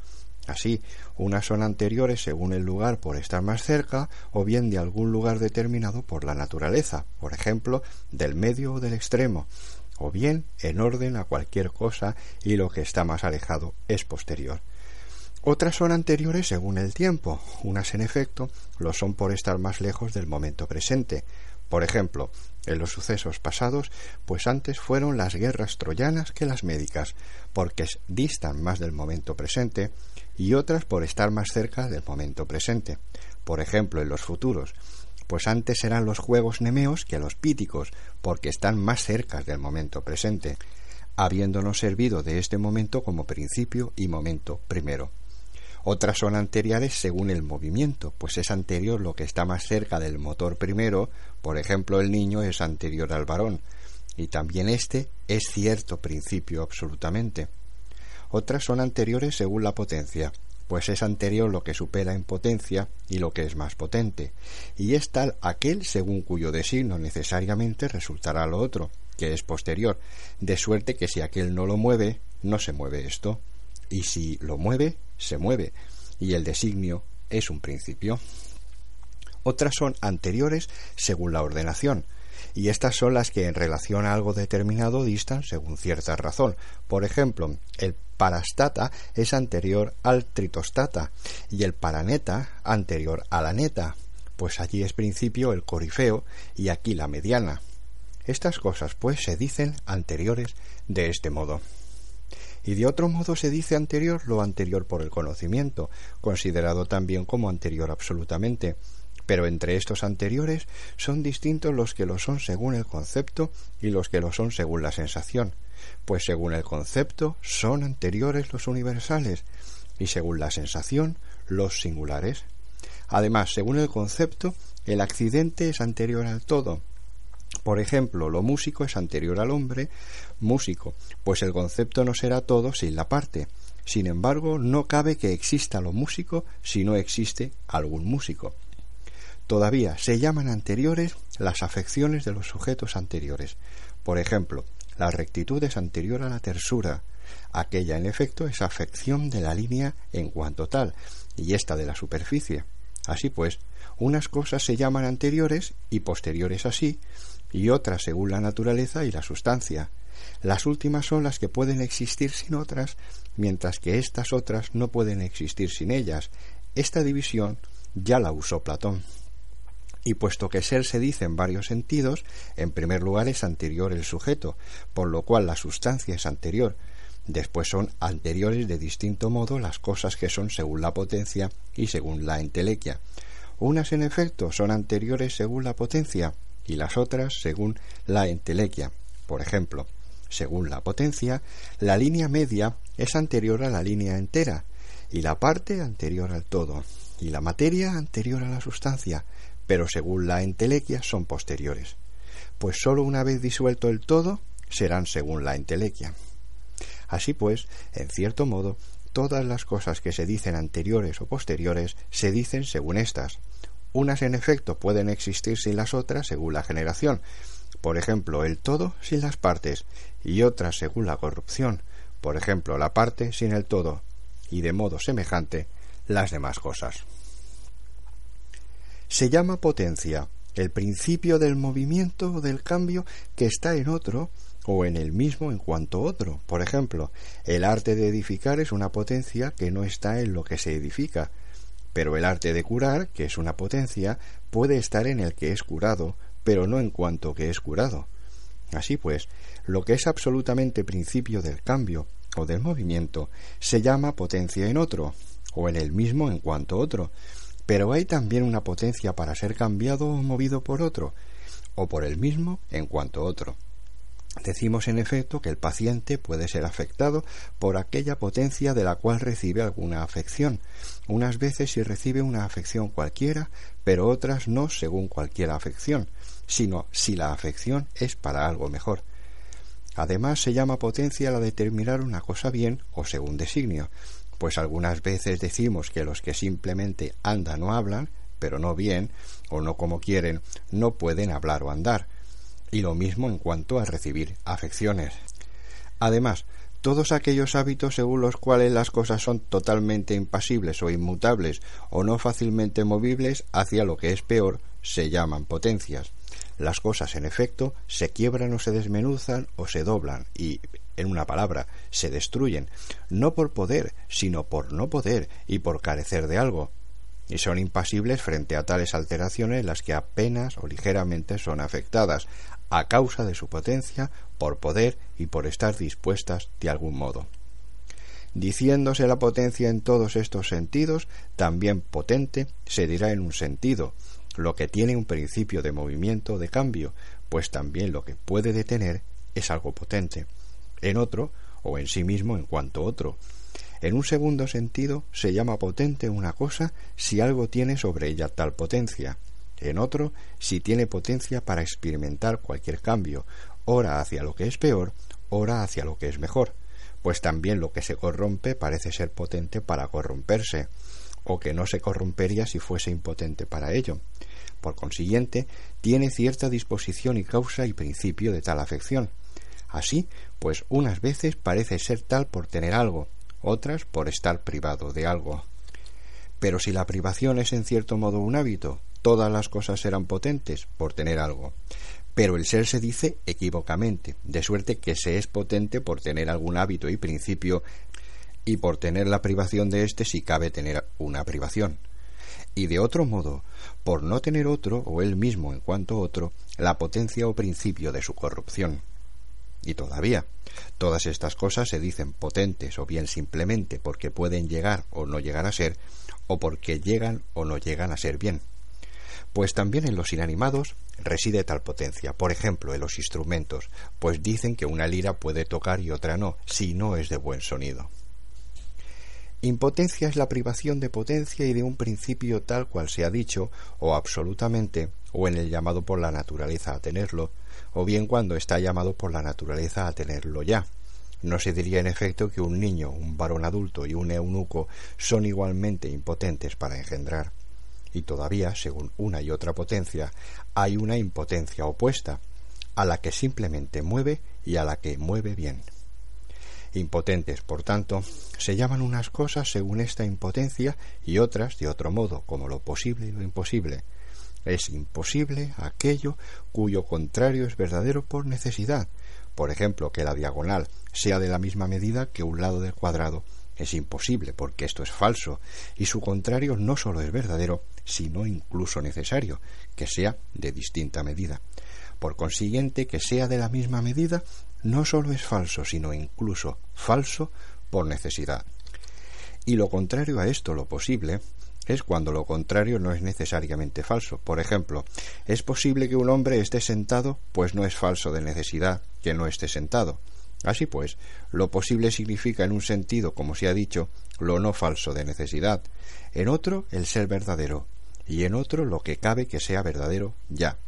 Así, unas son anteriores según el lugar por estar más cerca, o bien de algún lugar determinado por la naturaleza, por ejemplo, del medio o del extremo, o bien en orden a cualquier cosa y lo que está más alejado es posterior. Otras son anteriores según el tiempo, unas en efecto lo son por estar más lejos del momento presente. Por ejemplo, en los sucesos pasados, pues antes fueron las guerras troyanas que las médicas, porque distan más del momento presente, y otras por estar más cerca del momento presente. Por ejemplo, en los futuros, pues antes eran los juegos nemeos que los píticos, porque están más cerca del momento presente, habiéndonos servido de este momento como principio y momento primero. Otras son anteriores según el movimiento, pues es anterior lo que está más cerca del motor primero, por ejemplo el niño es anterior al varón, y también este es cierto principio absolutamente. Otras son anteriores según la potencia, pues es anterior lo que supera en potencia y lo que es más potente, y es tal aquel según cuyo designo necesariamente resultará lo otro, que es posterior, de suerte que si aquel no lo mueve, no se mueve esto. Y si lo mueve, se mueve, y el designio es un principio. Otras son anteriores según la ordenación, y estas son las que en relación a algo determinado distan según cierta razón. Por ejemplo, el parastata es anterior al tritostata y el paraneta anterior a la neta, pues allí es principio el corifeo y aquí la mediana. Estas cosas pues se dicen anteriores de este modo y de otro modo se dice anterior lo anterior por el conocimiento, considerado también como anterior absolutamente. Pero entre estos anteriores son distintos los que lo son según el concepto y los que lo son según la sensación, pues según el concepto son anteriores los universales y según la sensación los singulares. Además, según el concepto, el accidente es anterior al todo, por ejemplo, lo músico es anterior al hombre músico, pues el concepto no será todo sin la parte. Sin embargo, no cabe que exista lo músico si no existe algún músico. Todavía se llaman anteriores las afecciones de los sujetos anteriores. Por ejemplo, la rectitud es anterior a la tersura. Aquella, en efecto, es afección de la línea en cuanto tal, y esta de la superficie. Así pues, unas cosas se llaman anteriores y posteriores así, y otras según la naturaleza y la sustancia. Las últimas son las que pueden existir sin otras, mientras que estas otras no pueden existir sin ellas. Esta división ya la usó Platón. Y puesto que ser se dice en varios sentidos, en primer lugar es anterior el sujeto, por lo cual la sustancia es anterior. Después son anteriores de distinto modo las cosas que son según la potencia y según la entelequia. Unas en efecto son anteriores según la potencia y las otras según la entelequia. Por ejemplo, según la potencia, la línea media es anterior a la línea entera y la parte anterior al todo y la materia anterior a la sustancia, pero según la entelequia son posteriores, pues sólo una vez disuelto el todo serán según la entelequia. Así pues, en cierto modo, todas las cosas que se dicen anteriores o posteriores se dicen según estas, unas en efecto pueden existir sin las otras según la generación, por ejemplo el todo sin las partes, y otras según la corrupción, por ejemplo la parte sin el todo, y de modo semejante las demás cosas. Se llama potencia el principio del movimiento o del cambio que está en otro o en el mismo en cuanto otro. Por ejemplo, el arte de edificar es una potencia que no está en lo que se edifica, pero el arte de curar, que es una potencia, puede estar en el que es curado, pero no en cuanto que es curado. Así pues, lo que es absolutamente principio del cambio o del movimiento se llama potencia en otro, o en el mismo en cuanto otro, pero hay también una potencia para ser cambiado o movido por otro, o por el mismo en cuanto otro. Decimos en efecto que el paciente puede ser afectado por aquella potencia de la cual recibe alguna afección, unas veces si recibe una afección cualquiera, pero otras no según cualquier afección, sino si la afección es para algo mejor. Además se llama potencia la determinar una cosa bien o según designio, pues algunas veces decimos que los que simplemente andan o hablan, pero no bien, o no como quieren, no pueden hablar o andar. Y lo mismo en cuanto a recibir afecciones. Además, todos aquellos hábitos según los cuales las cosas son totalmente impasibles o inmutables o no fácilmente movibles hacia lo que es peor se llaman potencias. Las cosas, en efecto, se quiebran o se desmenuzan o se doblan y, en una palabra, se destruyen, no por poder, sino por no poder y por carecer de algo, y son impasibles frente a tales alteraciones las que apenas o ligeramente son afectadas, a causa de su potencia, por poder y por estar dispuestas de algún modo. Diciéndose la potencia en todos estos sentidos, también potente se dirá en un sentido, lo que tiene un principio de movimiento de cambio, pues también lo que puede detener es algo potente. En otro, o en sí mismo en cuanto otro. En un segundo sentido, se llama potente una cosa si algo tiene sobre ella tal potencia en otro si tiene potencia para experimentar cualquier cambio, ora hacia lo que es peor, ora hacia lo que es mejor, pues también lo que se corrompe parece ser potente para corromperse, o que no se corrompería si fuese impotente para ello. Por consiguiente, tiene cierta disposición y causa y principio de tal afección. Así, pues unas veces parece ser tal por tener algo, otras por estar privado de algo. Pero si la privación es en cierto modo un hábito, todas las cosas serán potentes por tener algo. Pero el ser se dice equivocamente, de suerte que se es potente por tener algún hábito y principio, y por tener la privación de éste si cabe tener una privación. Y de otro modo, por no tener otro, o él mismo en cuanto otro, la potencia o principio de su corrupción. Y todavía, todas estas cosas se dicen potentes o bien simplemente porque pueden llegar o no llegar a ser, o porque llegan o no llegan a ser bien pues también en los inanimados reside tal potencia. Por ejemplo, en los instrumentos, pues dicen que una lira puede tocar y otra no, si no es de buen sonido. Impotencia es la privación de potencia y de un principio tal cual se ha dicho, o absolutamente, o en el llamado por la naturaleza a tenerlo, o bien cuando está llamado por la naturaleza a tenerlo ya. No se diría en efecto que un niño, un varón adulto y un eunuco son igualmente impotentes para engendrar y todavía, según una y otra potencia, hay una impotencia opuesta, a la que simplemente mueve y a la que mueve bien. Impotentes, por tanto, se llaman unas cosas según esta impotencia y otras de otro modo, como lo posible y lo imposible. Es imposible aquello cuyo contrario es verdadero por necesidad, por ejemplo, que la diagonal sea de la misma medida que un lado del cuadrado, es imposible, porque esto es falso, y su contrario no sólo es verdadero, sino incluso necesario, que sea de distinta medida. Por consiguiente, que sea de la misma medida no sólo es falso, sino incluso falso por necesidad. Y lo contrario a esto, lo posible, es cuando lo contrario no es necesariamente falso. Por ejemplo, es posible que un hombre esté sentado, pues no es falso de necesidad que no esté sentado. Así pues, lo posible significa en un sentido, como se ha dicho, lo no falso de necesidad, en otro el ser verdadero, y en otro lo que cabe que sea verdadero ya.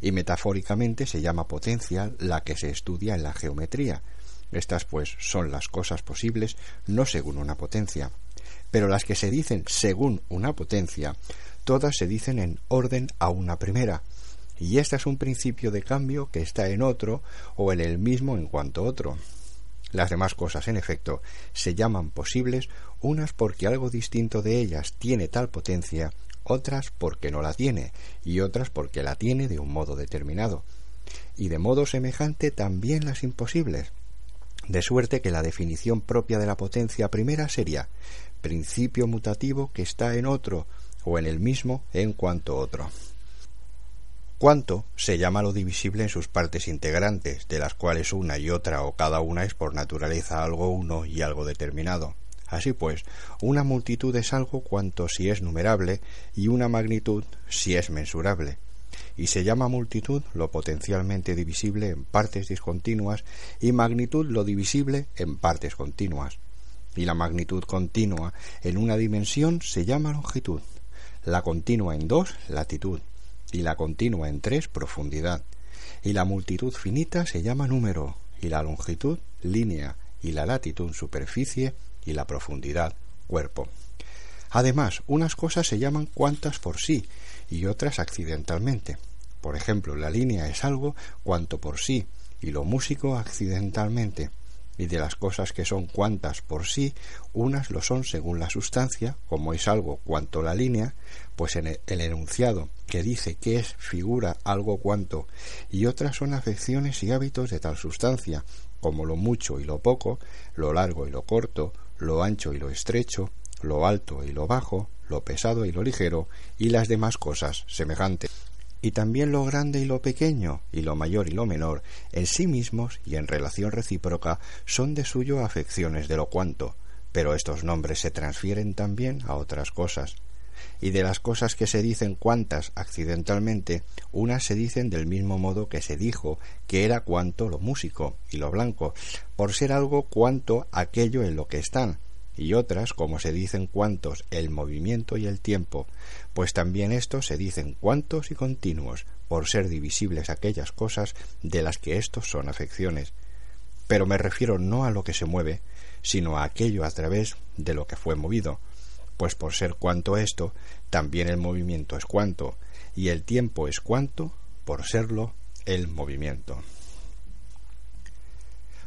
Y metafóricamente se llama potencia la que se estudia en la geometría. Estas, pues, son las cosas posibles no según una potencia. Pero las que se dicen según una potencia, todas se dicen en orden a una primera, y este es un principio de cambio que está en otro o en el mismo en cuanto otro. Las demás cosas, en efecto, se llaman posibles unas porque algo distinto de ellas tiene tal potencia, otras porque no la tiene, y otras porque la tiene de un modo determinado. Y de modo semejante también las imposibles. De suerte que la definición propia de la potencia primera sería principio mutativo que está en otro o en el mismo en cuanto otro. Cuánto se llama lo divisible en sus partes integrantes, de las cuales una y otra o cada una es por naturaleza algo uno y algo determinado. Así pues, una multitud es algo cuanto si es numerable y una magnitud si es mensurable. Y se llama multitud lo potencialmente divisible en partes discontinuas y magnitud lo divisible en partes continuas. Y la magnitud continua en una dimensión se llama longitud, la continua en dos latitud y la continua en tres profundidad, y la multitud finita se llama número, y la longitud línea, y la latitud superficie, y la profundidad cuerpo. Además, unas cosas se llaman cuantas por sí y otras accidentalmente. Por ejemplo, la línea es algo cuanto por sí y lo músico accidentalmente. Y de las cosas que son cuantas por sí, unas lo son según la sustancia, como es algo cuanto la línea, pues en el enunciado que dice que es figura algo cuanto, y otras son afecciones y hábitos de tal sustancia, como lo mucho y lo poco, lo largo y lo corto, lo ancho y lo estrecho, lo alto y lo bajo, lo pesado y lo ligero, y las demás cosas semejantes. Y también lo grande y lo pequeño, y lo mayor y lo menor, en sí mismos y en relación recíproca, son de suyo afecciones de lo cuanto, pero estos nombres se transfieren también a otras cosas. Y de las cosas que se dicen cuantas accidentalmente, unas se dicen del mismo modo que se dijo que era cuanto lo músico y lo blanco, por ser algo cuanto aquello en lo que están, y otras, como se dicen cuantos el movimiento y el tiempo, pues también estos se dicen cuantos y continuos, por ser divisibles aquellas cosas de las que estos son afecciones. Pero me refiero no a lo que se mueve, sino a aquello a través de lo que fue movido, pues por ser cuanto esto, también el movimiento es cuanto, y el tiempo es cuanto, por serlo el movimiento.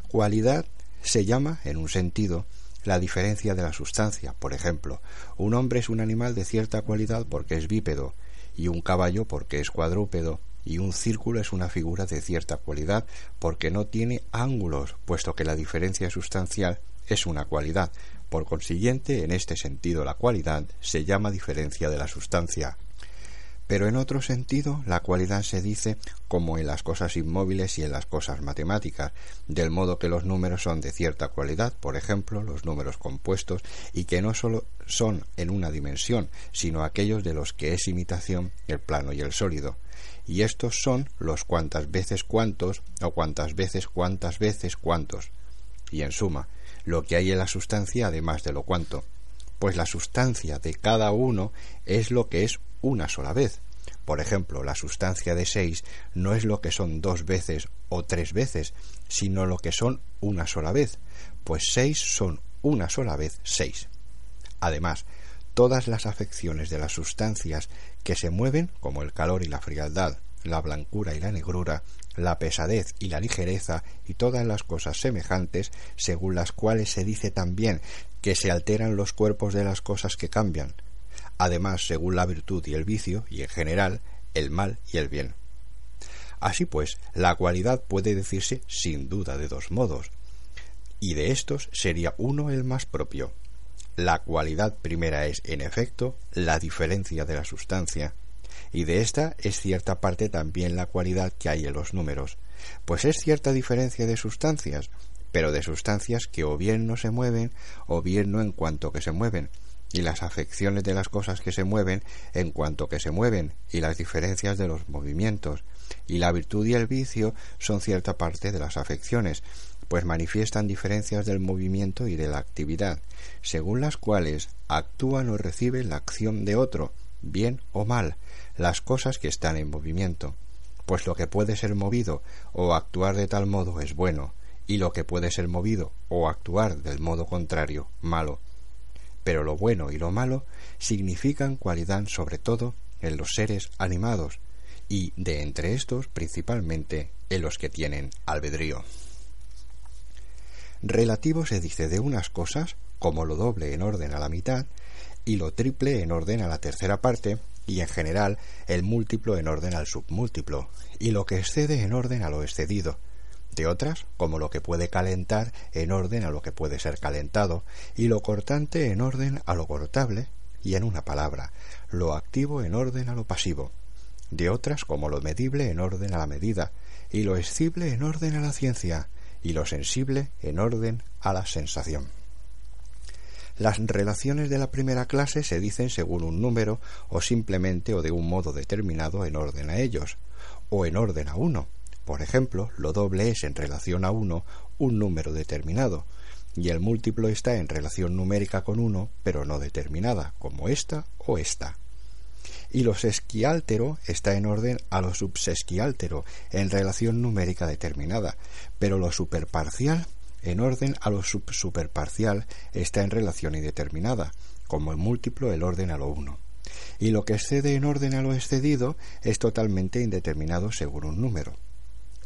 Cualidad se llama, en un sentido, la diferencia de la sustancia. Por ejemplo, un hombre es un animal de cierta cualidad porque es bípedo, y un caballo porque es cuadrúpedo, y un círculo es una figura de cierta cualidad porque no tiene ángulos, puesto que la diferencia sustancial es una cualidad. Por consiguiente, en este sentido, la cualidad se llama diferencia de la sustancia. Pero en otro sentido, la cualidad se dice como en las cosas inmóviles y en las cosas matemáticas, del modo que los números son de cierta cualidad, por ejemplo, los números compuestos, y que no sólo son en una dimensión, sino aquellos de los que es imitación el plano y el sólido. Y estos son los cuantas veces cuantos o cuantas veces cuantas veces cuantos. Y en suma, lo que hay en la sustancia además de lo cuanto pues la sustancia de cada uno es lo que es una sola vez. Por ejemplo, la sustancia de seis no es lo que son dos veces o tres veces, sino lo que son una sola vez, pues seis son una sola vez seis. Además, todas las afecciones de las sustancias que se mueven, como el calor y la frialdad, la blancura y la negrura, la pesadez y la ligereza y todas las cosas semejantes, según las cuales se dice también que se alteran los cuerpos de las cosas que cambian, además según la virtud y el vicio, y en general el mal y el bien. Así pues, la cualidad puede decirse sin duda de dos modos, y de estos sería uno el más propio. La cualidad primera es, en efecto, la diferencia de la sustancia, y de esta es cierta parte también la cualidad que hay en los números, pues es cierta diferencia de sustancias, pero de sustancias que o bien no se mueven o bien no en cuanto que se mueven, y las afecciones de las cosas que se mueven en cuanto que se mueven, y las diferencias de los movimientos, y la virtud y el vicio son cierta parte de las afecciones, pues manifiestan diferencias del movimiento y de la actividad, según las cuales actúan o reciben la acción de otro, bien o mal, las cosas que están en movimiento, pues lo que puede ser movido o actuar de tal modo es bueno, y lo que puede ser movido o actuar del modo contrario, malo. Pero lo bueno y lo malo significan cualidad sobre todo en los seres animados, y de entre estos principalmente en los que tienen albedrío. Relativo se dice de unas cosas, como lo doble en orden a la mitad, y lo triple en orden a la tercera parte, y en general el múltiplo en orden al submúltiplo, y lo que excede en orden a lo excedido, de otras, como lo que puede calentar en orden a lo que puede ser calentado, y lo cortante en orden a lo cortable, y en una palabra, lo activo en orden a lo pasivo, de otras como lo medible en orden a la medida, y lo escible en orden a la ciencia, y lo sensible en orden a la sensación. Las relaciones de la primera clase se dicen según un número o simplemente o de un modo determinado en orden a ellos, o en orden a uno, por ejemplo, lo doble es en relación a uno un número determinado, y el múltiplo está en relación numérica con uno, pero no determinada, como esta o esta. Y lo sesquiáltero está en orden a lo subsesquiáltero, en relación numérica determinada, pero lo superparcial en orden a lo superparcial está en relación indeterminada, como el múltiplo el orden a lo uno. Y lo que excede en orden a lo excedido es totalmente indeterminado según un número.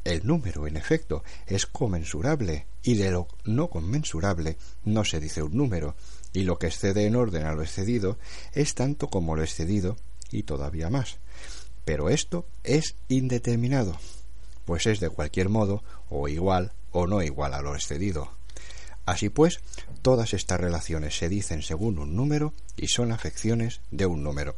El número, en efecto, es comensurable, y de lo no conmensurable no se dice un número, y lo que excede en orden a lo excedido es tanto como lo excedido y todavía más. Pero esto es indeterminado, pues es de cualquier modo o igual o no igual a lo excedido. Así pues, todas estas relaciones se dicen según un número y son afecciones de un número.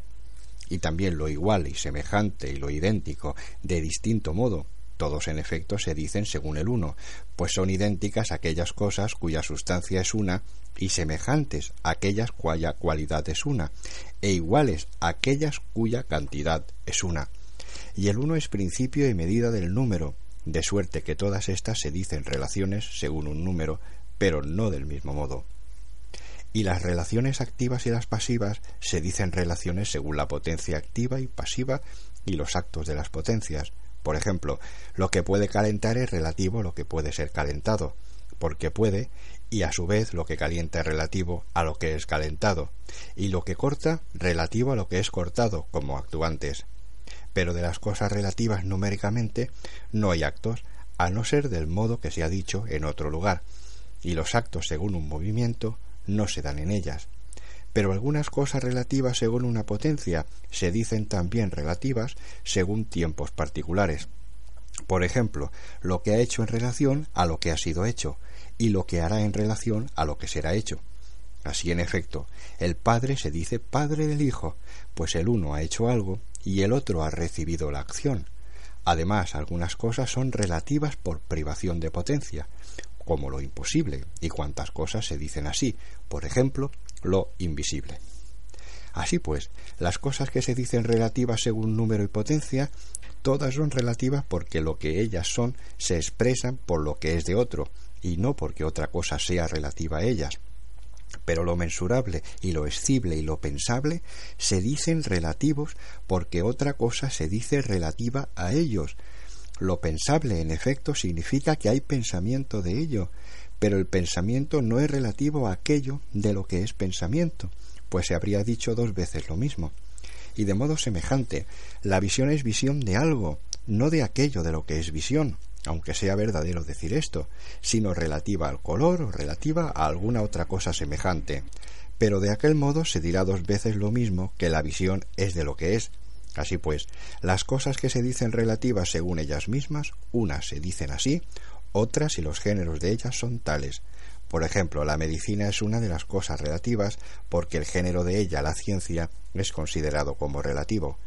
Y también lo igual y semejante y lo idéntico de distinto modo, todos en efecto se dicen según el uno, pues son idénticas aquellas cosas cuya sustancia es una y semejantes aquellas cuya cualidad es una, e iguales aquellas cuya cantidad es una. Y el uno es principio y medida del número, de suerte que todas estas se dicen relaciones según un número, pero no del mismo modo. Y las relaciones activas y las pasivas se dicen relaciones según la potencia activa y pasiva y los actos de las potencias. Por ejemplo, lo que puede calentar es relativo a lo que puede ser calentado, porque puede, y a su vez lo que calienta es relativo a lo que es calentado, y lo que corta relativo a lo que es cortado, como actuantes. Pero de las cosas relativas numéricamente no hay actos, a no ser del modo que se ha dicho en otro lugar, y los actos según un movimiento no se dan en ellas. Pero algunas cosas relativas según una potencia se dicen también relativas según tiempos particulares. Por ejemplo, lo que ha hecho en relación a lo que ha sido hecho, y lo que hará en relación a lo que será hecho. Así, en efecto, el Padre se dice Padre del Hijo, pues el uno ha hecho algo y el otro ha recibido la acción. Además, algunas cosas son relativas por privación de potencia, como lo imposible, y cuantas cosas se dicen así, por ejemplo, lo invisible. Así pues, las cosas que se dicen relativas según número y potencia, todas son relativas porque lo que ellas son se expresan por lo que es de otro, y no porque otra cosa sea relativa a ellas. Pero lo mensurable y lo escible y lo pensable se dicen relativos porque otra cosa se dice relativa a ellos, lo pensable, en efecto, significa que hay pensamiento de ello, pero el pensamiento no es relativo a aquello de lo que es pensamiento, pues se habría dicho dos veces lo mismo. Y de modo semejante, la visión es visión de algo, no de aquello de lo que es visión, aunque sea verdadero decir esto, sino relativa al color o relativa a alguna otra cosa semejante. Pero de aquel modo se dirá dos veces lo mismo que la visión es de lo que es, Así pues, las cosas que se dicen relativas según ellas mismas, unas se dicen así, otras y los géneros de ellas son tales. Por ejemplo, la medicina es una de las cosas relativas porque el género de ella, la ciencia, es considerado como relativo.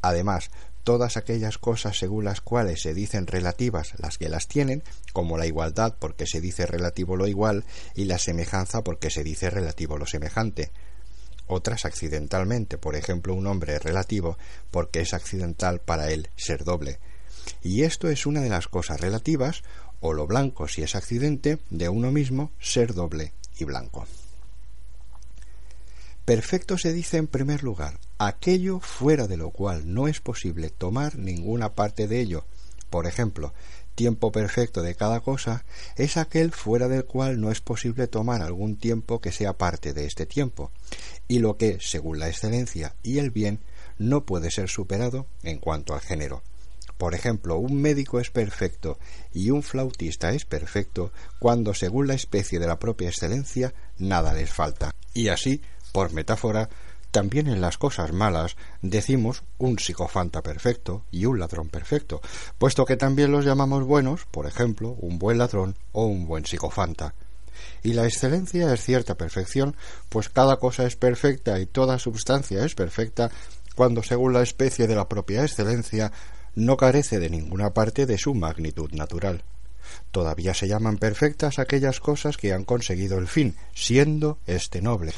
Además, todas aquellas cosas según las cuales se dicen relativas las que las tienen, como la igualdad porque se dice relativo lo igual y la semejanza porque se dice relativo lo semejante, otras accidentalmente, por ejemplo un hombre relativo porque es accidental para él ser doble. Y esto es una de las cosas relativas, o lo blanco si es accidente, de uno mismo ser doble y blanco. Perfecto se dice en primer lugar aquello fuera de lo cual no es posible tomar ninguna parte de ello. Por ejemplo, tiempo perfecto de cada cosa es aquel fuera del cual no es posible tomar algún tiempo que sea parte de este tiempo, y lo que, según la excelencia y el bien, no puede ser superado en cuanto al género. Por ejemplo, un médico es perfecto y un flautista es perfecto cuando, según la especie de la propia excelencia, nada les falta. Y así, por metáfora, también en las cosas malas decimos un psicofanta perfecto y un ladrón perfecto, puesto que también los llamamos buenos, por ejemplo, un buen ladrón o un buen psicofanta. Y la excelencia es cierta perfección, pues cada cosa es perfecta y toda substancia es perfecta, cuando según la especie de la propia excelencia no carece de ninguna parte de su magnitud natural. Todavía se llaman perfectas aquellas cosas que han conseguido el fin, siendo este noble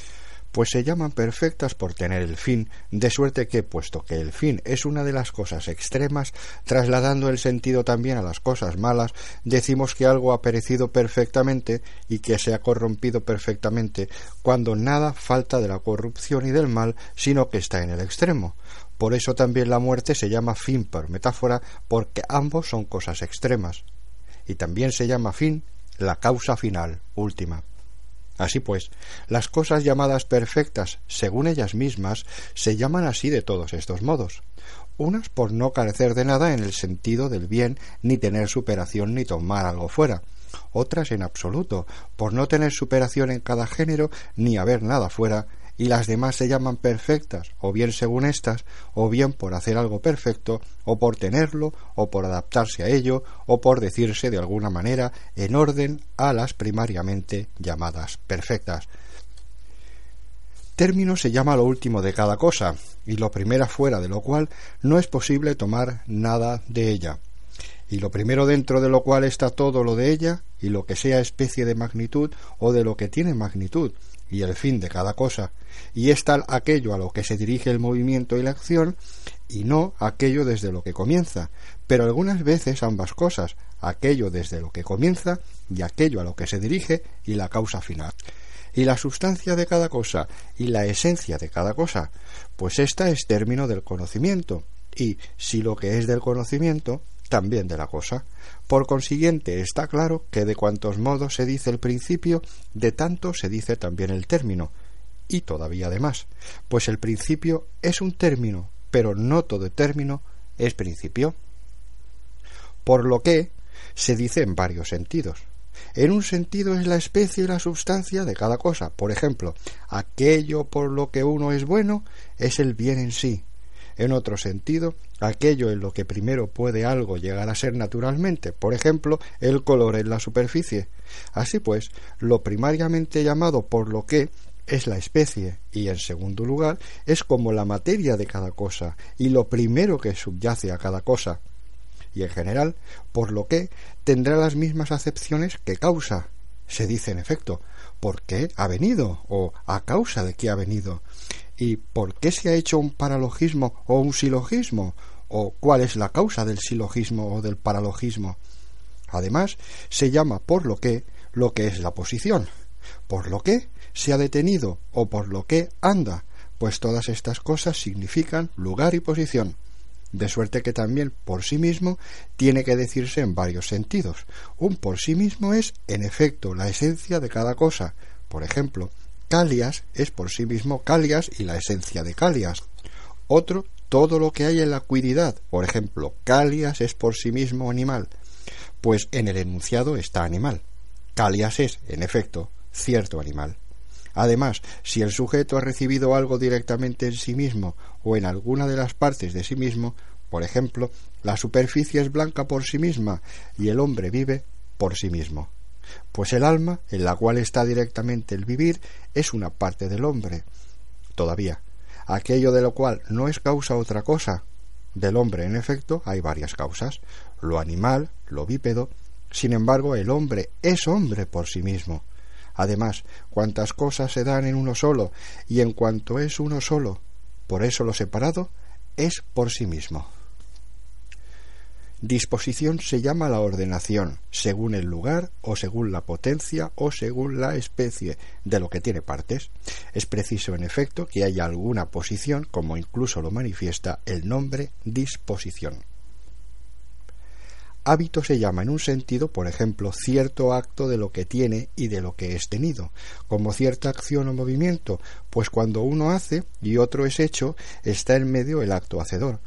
pues se llaman perfectas por tener el fin, de suerte que, puesto que el fin es una de las cosas extremas, trasladando el sentido también a las cosas malas, decimos que algo ha perecido perfectamente y que se ha corrompido perfectamente, cuando nada falta de la corrupción y del mal, sino que está en el extremo. Por eso también la muerte se llama fin por metáfora, porque ambos son cosas extremas. Y también se llama fin la causa final, última. Así pues, las cosas llamadas perfectas, según ellas mismas, se llaman así de todos estos modos. Unas por no carecer de nada en el sentido del bien, ni tener superación ni tomar algo fuera. Otras en absoluto, por no tener superación en cada género, ni haber nada fuera, y las demás se llaman perfectas, o bien según estas, o bien por hacer algo perfecto, o por tenerlo, o por adaptarse a ello, o por decirse de alguna manera en orden a las primariamente llamadas perfectas. Término se llama lo último de cada cosa, y lo primero fuera de lo cual no es posible tomar nada de ella y lo primero dentro de lo cual está todo lo de ella, y lo que sea especie de magnitud o de lo que tiene magnitud, y el fin de cada cosa, y es tal aquello a lo que se dirige el movimiento y la acción, y no aquello desde lo que comienza, pero algunas veces ambas cosas, aquello desde lo que comienza y aquello a lo que se dirige y la causa final. Y la sustancia de cada cosa y la esencia de cada cosa, pues esta es término del conocimiento, y si lo que es del conocimiento, también de la cosa. Por consiguiente, está claro que de cuantos modos se dice el principio, de tanto se dice también el término, y todavía de más, pues el principio es un término, pero no todo término es principio. Por lo que se dice en varios sentidos. En un sentido es la especie y la sustancia de cada cosa. Por ejemplo, aquello por lo que uno es bueno es el bien en sí, en otro sentido, aquello en lo que primero puede algo llegar a ser naturalmente, por ejemplo, el color en la superficie. Así pues, lo primariamente llamado por lo que es la especie y en segundo lugar es como la materia de cada cosa y lo primero que subyace a cada cosa. Y en general por lo que tendrá las mismas acepciones que causa se dice en efecto por qué ha venido o a causa de qué ha venido ¿Y por qué se ha hecho un paralogismo o un silogismo? ¿O cuál es la causa del silogismo o del paralogismo? Además, se llama por lo que lo que es la posición. Por lo que se ha detenido o por lo que anda, pues todas estas cosas significan lugar y posición. De suerte que también por sí mismo tiene que decirse en varios sentidos. Un por sí mismo es, en efecto, la esencia de cada cosa. Por ejemplo, Calias es por sí mismo Calias y la esencia de Calias. Otro, todo lo que hay en la cuididad. Por ejemplo, Calias es por sí mismo animal. Pues en el enunciado está animal. Calias es, en efecto, cierto animal. Además, si el sujeto ha recibido algo directamente en sí mismo o en alguna de las partes de sí mismo, por ejemplo, la superficie es blanca por sí misma y el hombre vive por sí mismo pues el alma, en la cual está directamente el vivir, es una parte del hombre. Todavía, aquello de lo cual no es causa otra cosa. Del hombre, en efecto, hay varias causas, lo animal, lo bípedo, sin embargo, el hombre es hombre por sí mismo. Además, cuantas cosas se dan en uno solo, y en cuanto es uno solo, por eso lo separado, es por sí mismo. Disposición se llama la ordenación, según el lugar o según la potencia o según la especie de lo que tiene partes. Es preciso, en efecto, que haya alguna posición, como incluso lo manifiesta el nombre disposición. Hábito se llama en un sentido, por ejemplo, cierto acto de lo que tiene y de lo que es tenido, como cierta acción o movimiento, pues cuando uno hace y otro es hecho, está en medio el acto hacedor.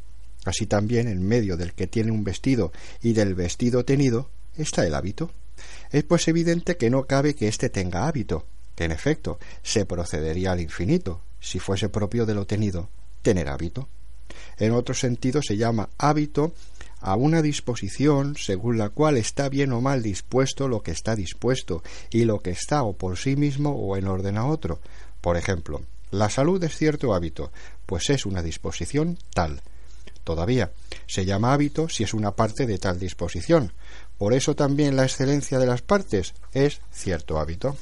Así también en medio del que tiene un vestido y del vestido tenido está el hábito. Es pues evidente que no cabe que éste tenga hábito, que en efecto se procedería al infinito, si fuese propio de lo tenido, tener hábito. En otro sentido se llama hábito a una disposición según la cual está bien o mal dispuesto lo que está dispuesto y lo que está o por sí mismo o en orden a otro. Por ejemplo, la salud es cierto hábito, pues es una disposición tal todavía. Se llama hábito si es una parte de tal disposición. Por eso también la excelencia de las partes es cierto hábito.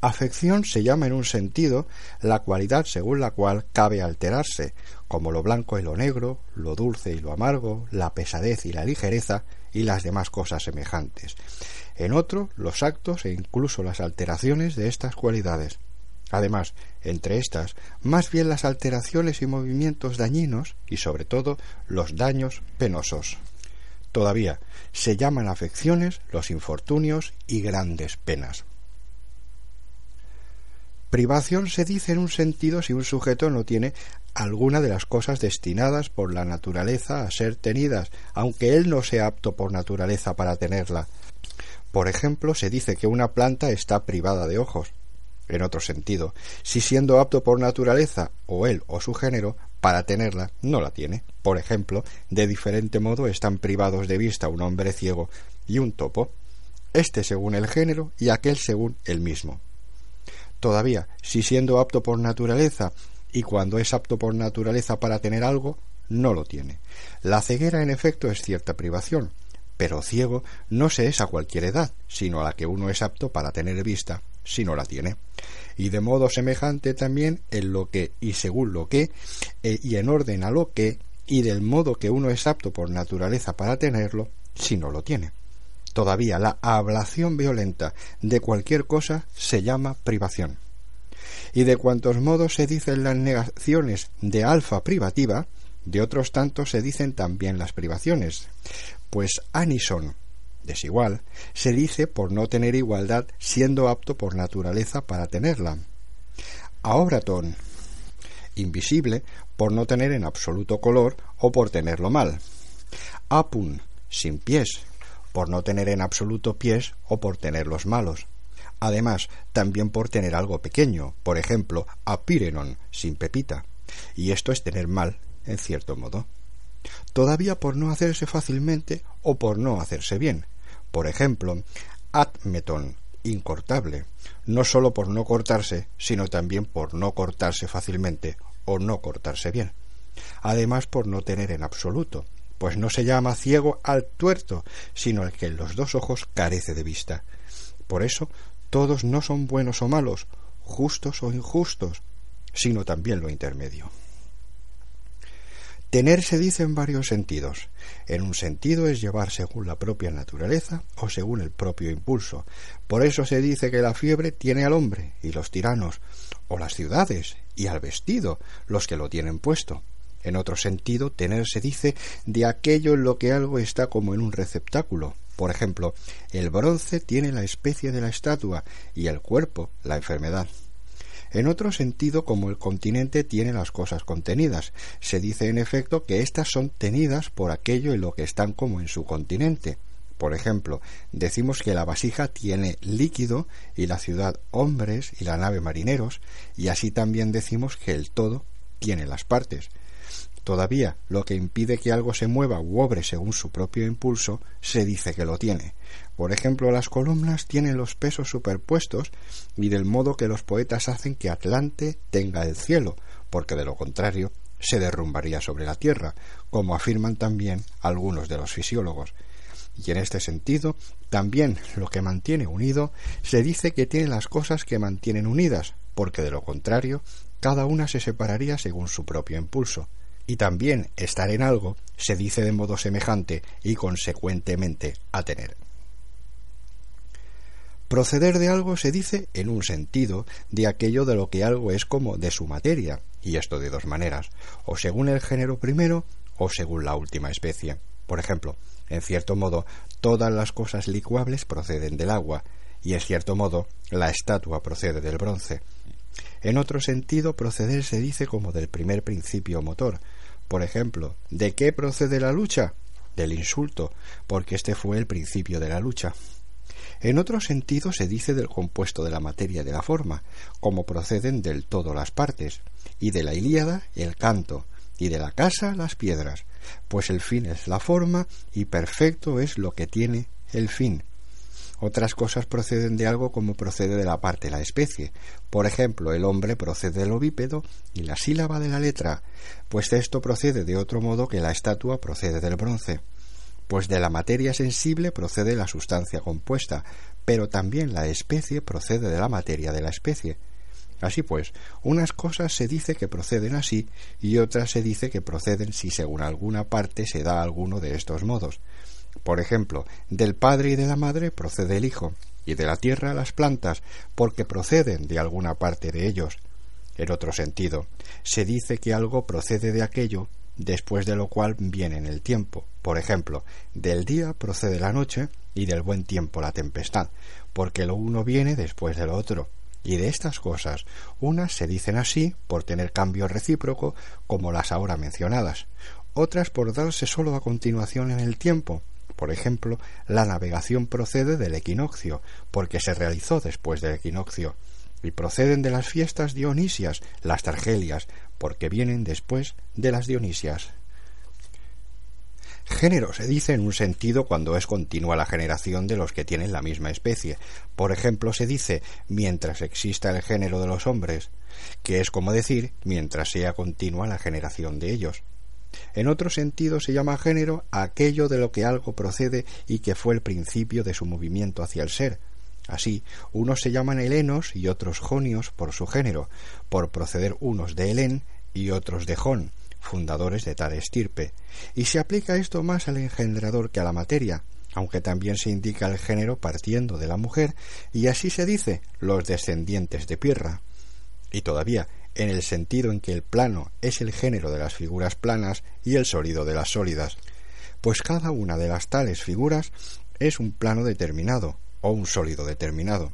Afección se llama en un sentido la cualidad según la cual cabe alterarse, como lo blanco y lo negro, lo dulce y lo amargo, la pesadez y la ligereza y las demás cosas semejantes. En otro, los actos e incluso las alteraciones de estas cualidades. Además, entre estas, más bien las alteraciones y movimientos dañinos y sobre todo los daños penosos. Todavía se llaman afecciones los infortunios y grandes penas. Privación se dice en un sentido si un sujeto no tiene alguna de las cosas destinadas por la naturaleza a ser tenidas, aunque él no sea apto por naturaleza para tenerla. Por ejemplo, se dice que una planta está privada de ojos. En otro sentido, si siendo apto por naturaleza, o él o su género, para tenerla, no la tiene. Por ejemplo, de diferente modo están privados de vista un hombre ciego y un topo, este según el género y aquel según el mismo. Todavía, si siendo apto por naturaleza y cuando es apto por naturaleza para tener algo, no lo tiene. La ceguera, en efecto, es cierta privación, pero ciego no se es a cualquier edad, sino a la que uno es apto para tener vista, si no la tiene. Y de modo semejante también en lo que y según lo que, eh, y en orden a lo que, y del modo que uno es apto por naturaleza para tenerlo, si no lo tiene. Todavía la ablación violenta de cualquier cosa se llama privación. Y de cuantos modos se dicen las negaciones de alfa privativa, de otros tantos se dicen también las privaciones, pues anison, desigual, se dice por no tener igualdad siendo apto por naturaleza para tenerla. Aobraton, invisible, por no tener en absoluto color o por tenerlo mal. Apun, sin pies, por no tener en absoluto pies o por tenerlos malos. Además, también por tener algo pequeño, por ejemplo, apirenon, sin pepita. Y esto es tener mal, en cierto modo. Todavía por no hacerse fácilmente o por no hacerse bien. Por ejemplo, atmeton, incortable, no sólo por no cortarse, sino también por no cortarse fácilmente o no cortarse bien. Además por no tener en absoluto, pues no se llama ciego al tuerto, sino al que en los dos ojos carece de vista. Por eso, todos no son buenos o malos, justos o injustos, sino también lo intermedio. Tener se dice en varios sentidos. En un sentido es llevar según la propia naturaleza o según el propio impulso. Por eso se dice que la fiebre tiene al hombre y los tiranos, o las ciudades y al vestido, los que lo tienen puesto. En otro sentido, tener se dice de aquello en lo que algo está como en un receptáculo. Por ejemplo, el bronce tiene la especie de la estatua y el cuerpo la enfermedad. En otro sentido, como el continente tiene las cosas contenidas, se dice en efecto que éstas son tenidas por aquello en lo que están como en su continente. Por ejemplo, decimos que la vasija tiene líquido y la ciudad hombres y la nave marineros, y así también decimos que el todo tiene las partes. Todavía lo que impide que algo se mueva u obre según su propio impulso se dice que lo tiene. Por ejemplo, las columnas tienen los pesos superpuestos y del modo que los poetas hacen que Atlante tenga el cielo, porque de lo contrario se derrumbaría sobre la tierra, como afirman también algunos de los fisiólogos. Y en este sentido, también lo que mantiene unido se dice que tiene las cosas que mantienen unidas, porque de lo contrario, cada una se separaría según su propio impulso y también estar en algo se dice de modo semejante y consecuentemente a tener. Proceder de algo se dice en un sentido de aquello de lo que algo es como de su materia, y esto de dos maneras, o según el género primero o según la última especie. Por ejemplo, en cierto modo, todas las cosas licuables proceden del agua, y en cierto modo, la estatua procede del bronce. En otro sentido, proceder se dice como del primer principio motor, por ejemplo, ¿de qué procede la lucha? Del insulto, porque este fue el principio de la lucha. En otro sentido se dice del compuesto de la materia de la forma, como proceden del todo las partes, y de la Ilíada el canto, y de la casa las piedras, pues el fin es la forma y perfecto es lo que tiene el fin. Otras cosas proceden de algo como procede de la parte la especie. Por ejemplo, el hombre procede del ovípedo y la sílaba de la letra, pues esto procede de otro modo que la estatua procede del bronce. Pues de la materia sensible procede la sustancia compuesta, pero también la especie procede de la materia de la especie. Así pues, unas cosas se dice que proceden así y otras se dice que proceden si según alguna parte se da alguno de estos modos. Por ejemplo, del padre y de la madre procede el hijo, y de la tierra las plantas, porque proceden de alguna parte de ellos. En otro sentido, se dice que algo procede de aquello después de lo cual viene en el tiempo. Por ejemplo, del día procede la noche y del buen tiempo la tempestad, porque lo uno viene después de lo otro. Y de estas cosas, unas se dicen así por tener cambio recíproco, como las ahora mencionadas, otras por darse sólo a continuación en el tiempo. Por ejemplo, la navegación procede del equinoccio, porque se realizó después del equinoccio, y proceden de las fiestas dionisias, las targelias, porque vienen después de las dionisias. Género se dice en un sentido cuando es continua la generación de los que tienen la misma especie. Por ejemplo, se dice mientras exista el género de los hombres, que es como decir mientras sea continua la generación de ellos. En otro sentido se llama género aquello de lo que algo procede y que fue el principio de su movimiento hacia el ser. Así, unos se llaman helenos y otros jonios por su género, por proceder unos de Helén y otros de Jon, fundadores de tal estirpe, y se aplica esto más al engendrador que a la materia, aunque también se indica el género partiendo de la mujer, y así se dice los descendientes de Pirra. Y todavía, en el sentido en que el plano es el género de las figuras planas y el sólido de las sólidas, pues cada una de las tales figuras es un plano determinado o un sólido determinado.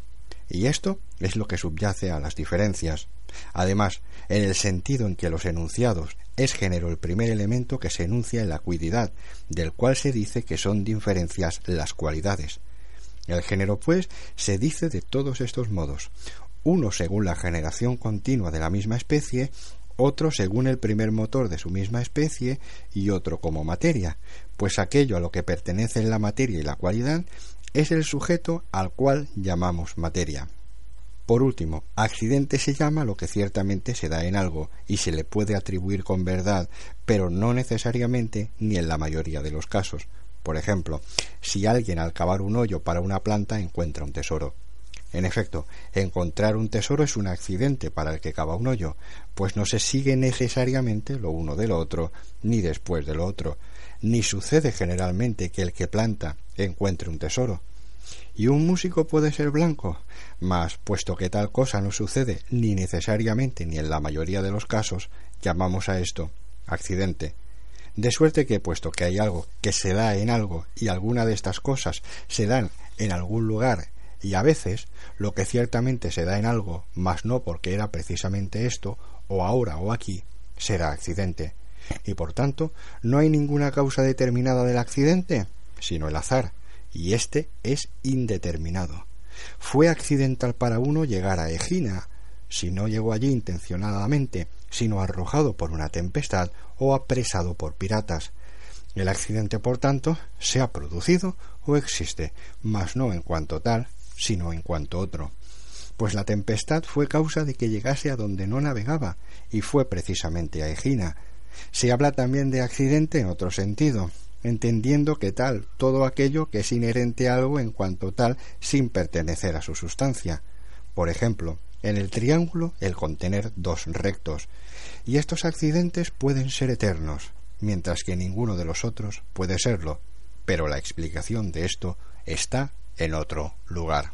Y esto es lo que subyace a las diferencias. Además, en el sentido en que los enunciados es género el primer elemento que se enuncia en la cuididad, del cual se dice que son diferencias las cualidades. El género, pues, se dice de todos estos modos, uno según la generación continua de la misma especie, otro según el primer motor de su misma especie y otro como materia, pues aquello a lo que pertenecen la materia y la cualidad es el sujeto al cual llamamos materia. Por último, accidente se llama lo que ciertamente se da en algo y se le puede atribuir con verdad, pero no necesariamente ni en la mayoría de los casos. Por ejemplo, si alguien al cavar un hoyo para una planta encuentra un tesoro. En efecto, encontrar un tesoro es un accidente para el que cava un hoyo, pues no se sigue necesariamente lo uno de lo otro, ni después de lo otro, ni sucede generalmente que el que planta encuentre un tesoro. ¿Y un músico puede ser blanco? Mas, puesto que tal cosa no sucede ni necesariamente ni en la mayoría de los casos, llamamos a esto accidente. De suerte que, puesto que hay algo que se da en algo y alguna de estas cosas se dan en algún lugar y a veces lo que ciertamente se da en algo, mas no porque era precisamente esto, o ahora o aquí, será accidente. Y por tanto, no hay ninguna causa determinada del accidente, sino el azar, y éste es indeterminado. Fue accidental para uno llegar a Egina, si no llegó allí intencionadamente, sino arrojado por una tempestad o apresado por piratas. El accidente, por tanto, se ha producido o existe, mas no en cuanto tal, sino en cuanto otro. Pues la tempestad fue causa de que llegase a donde no navegaba, y fue precisamente a Egina. Se habla también de accidente en otro sentido, entendiendo que tal todo aquello que es inherente a algo en cuanto tal sin pertenecer a su sustancia. Por ejemplo, en el triángulo el contener dos rectos, y estos accidentes pueden ser eternos, mientras que ninguno de los otros puede serlo, pero la explicación de esto está en otro lugar.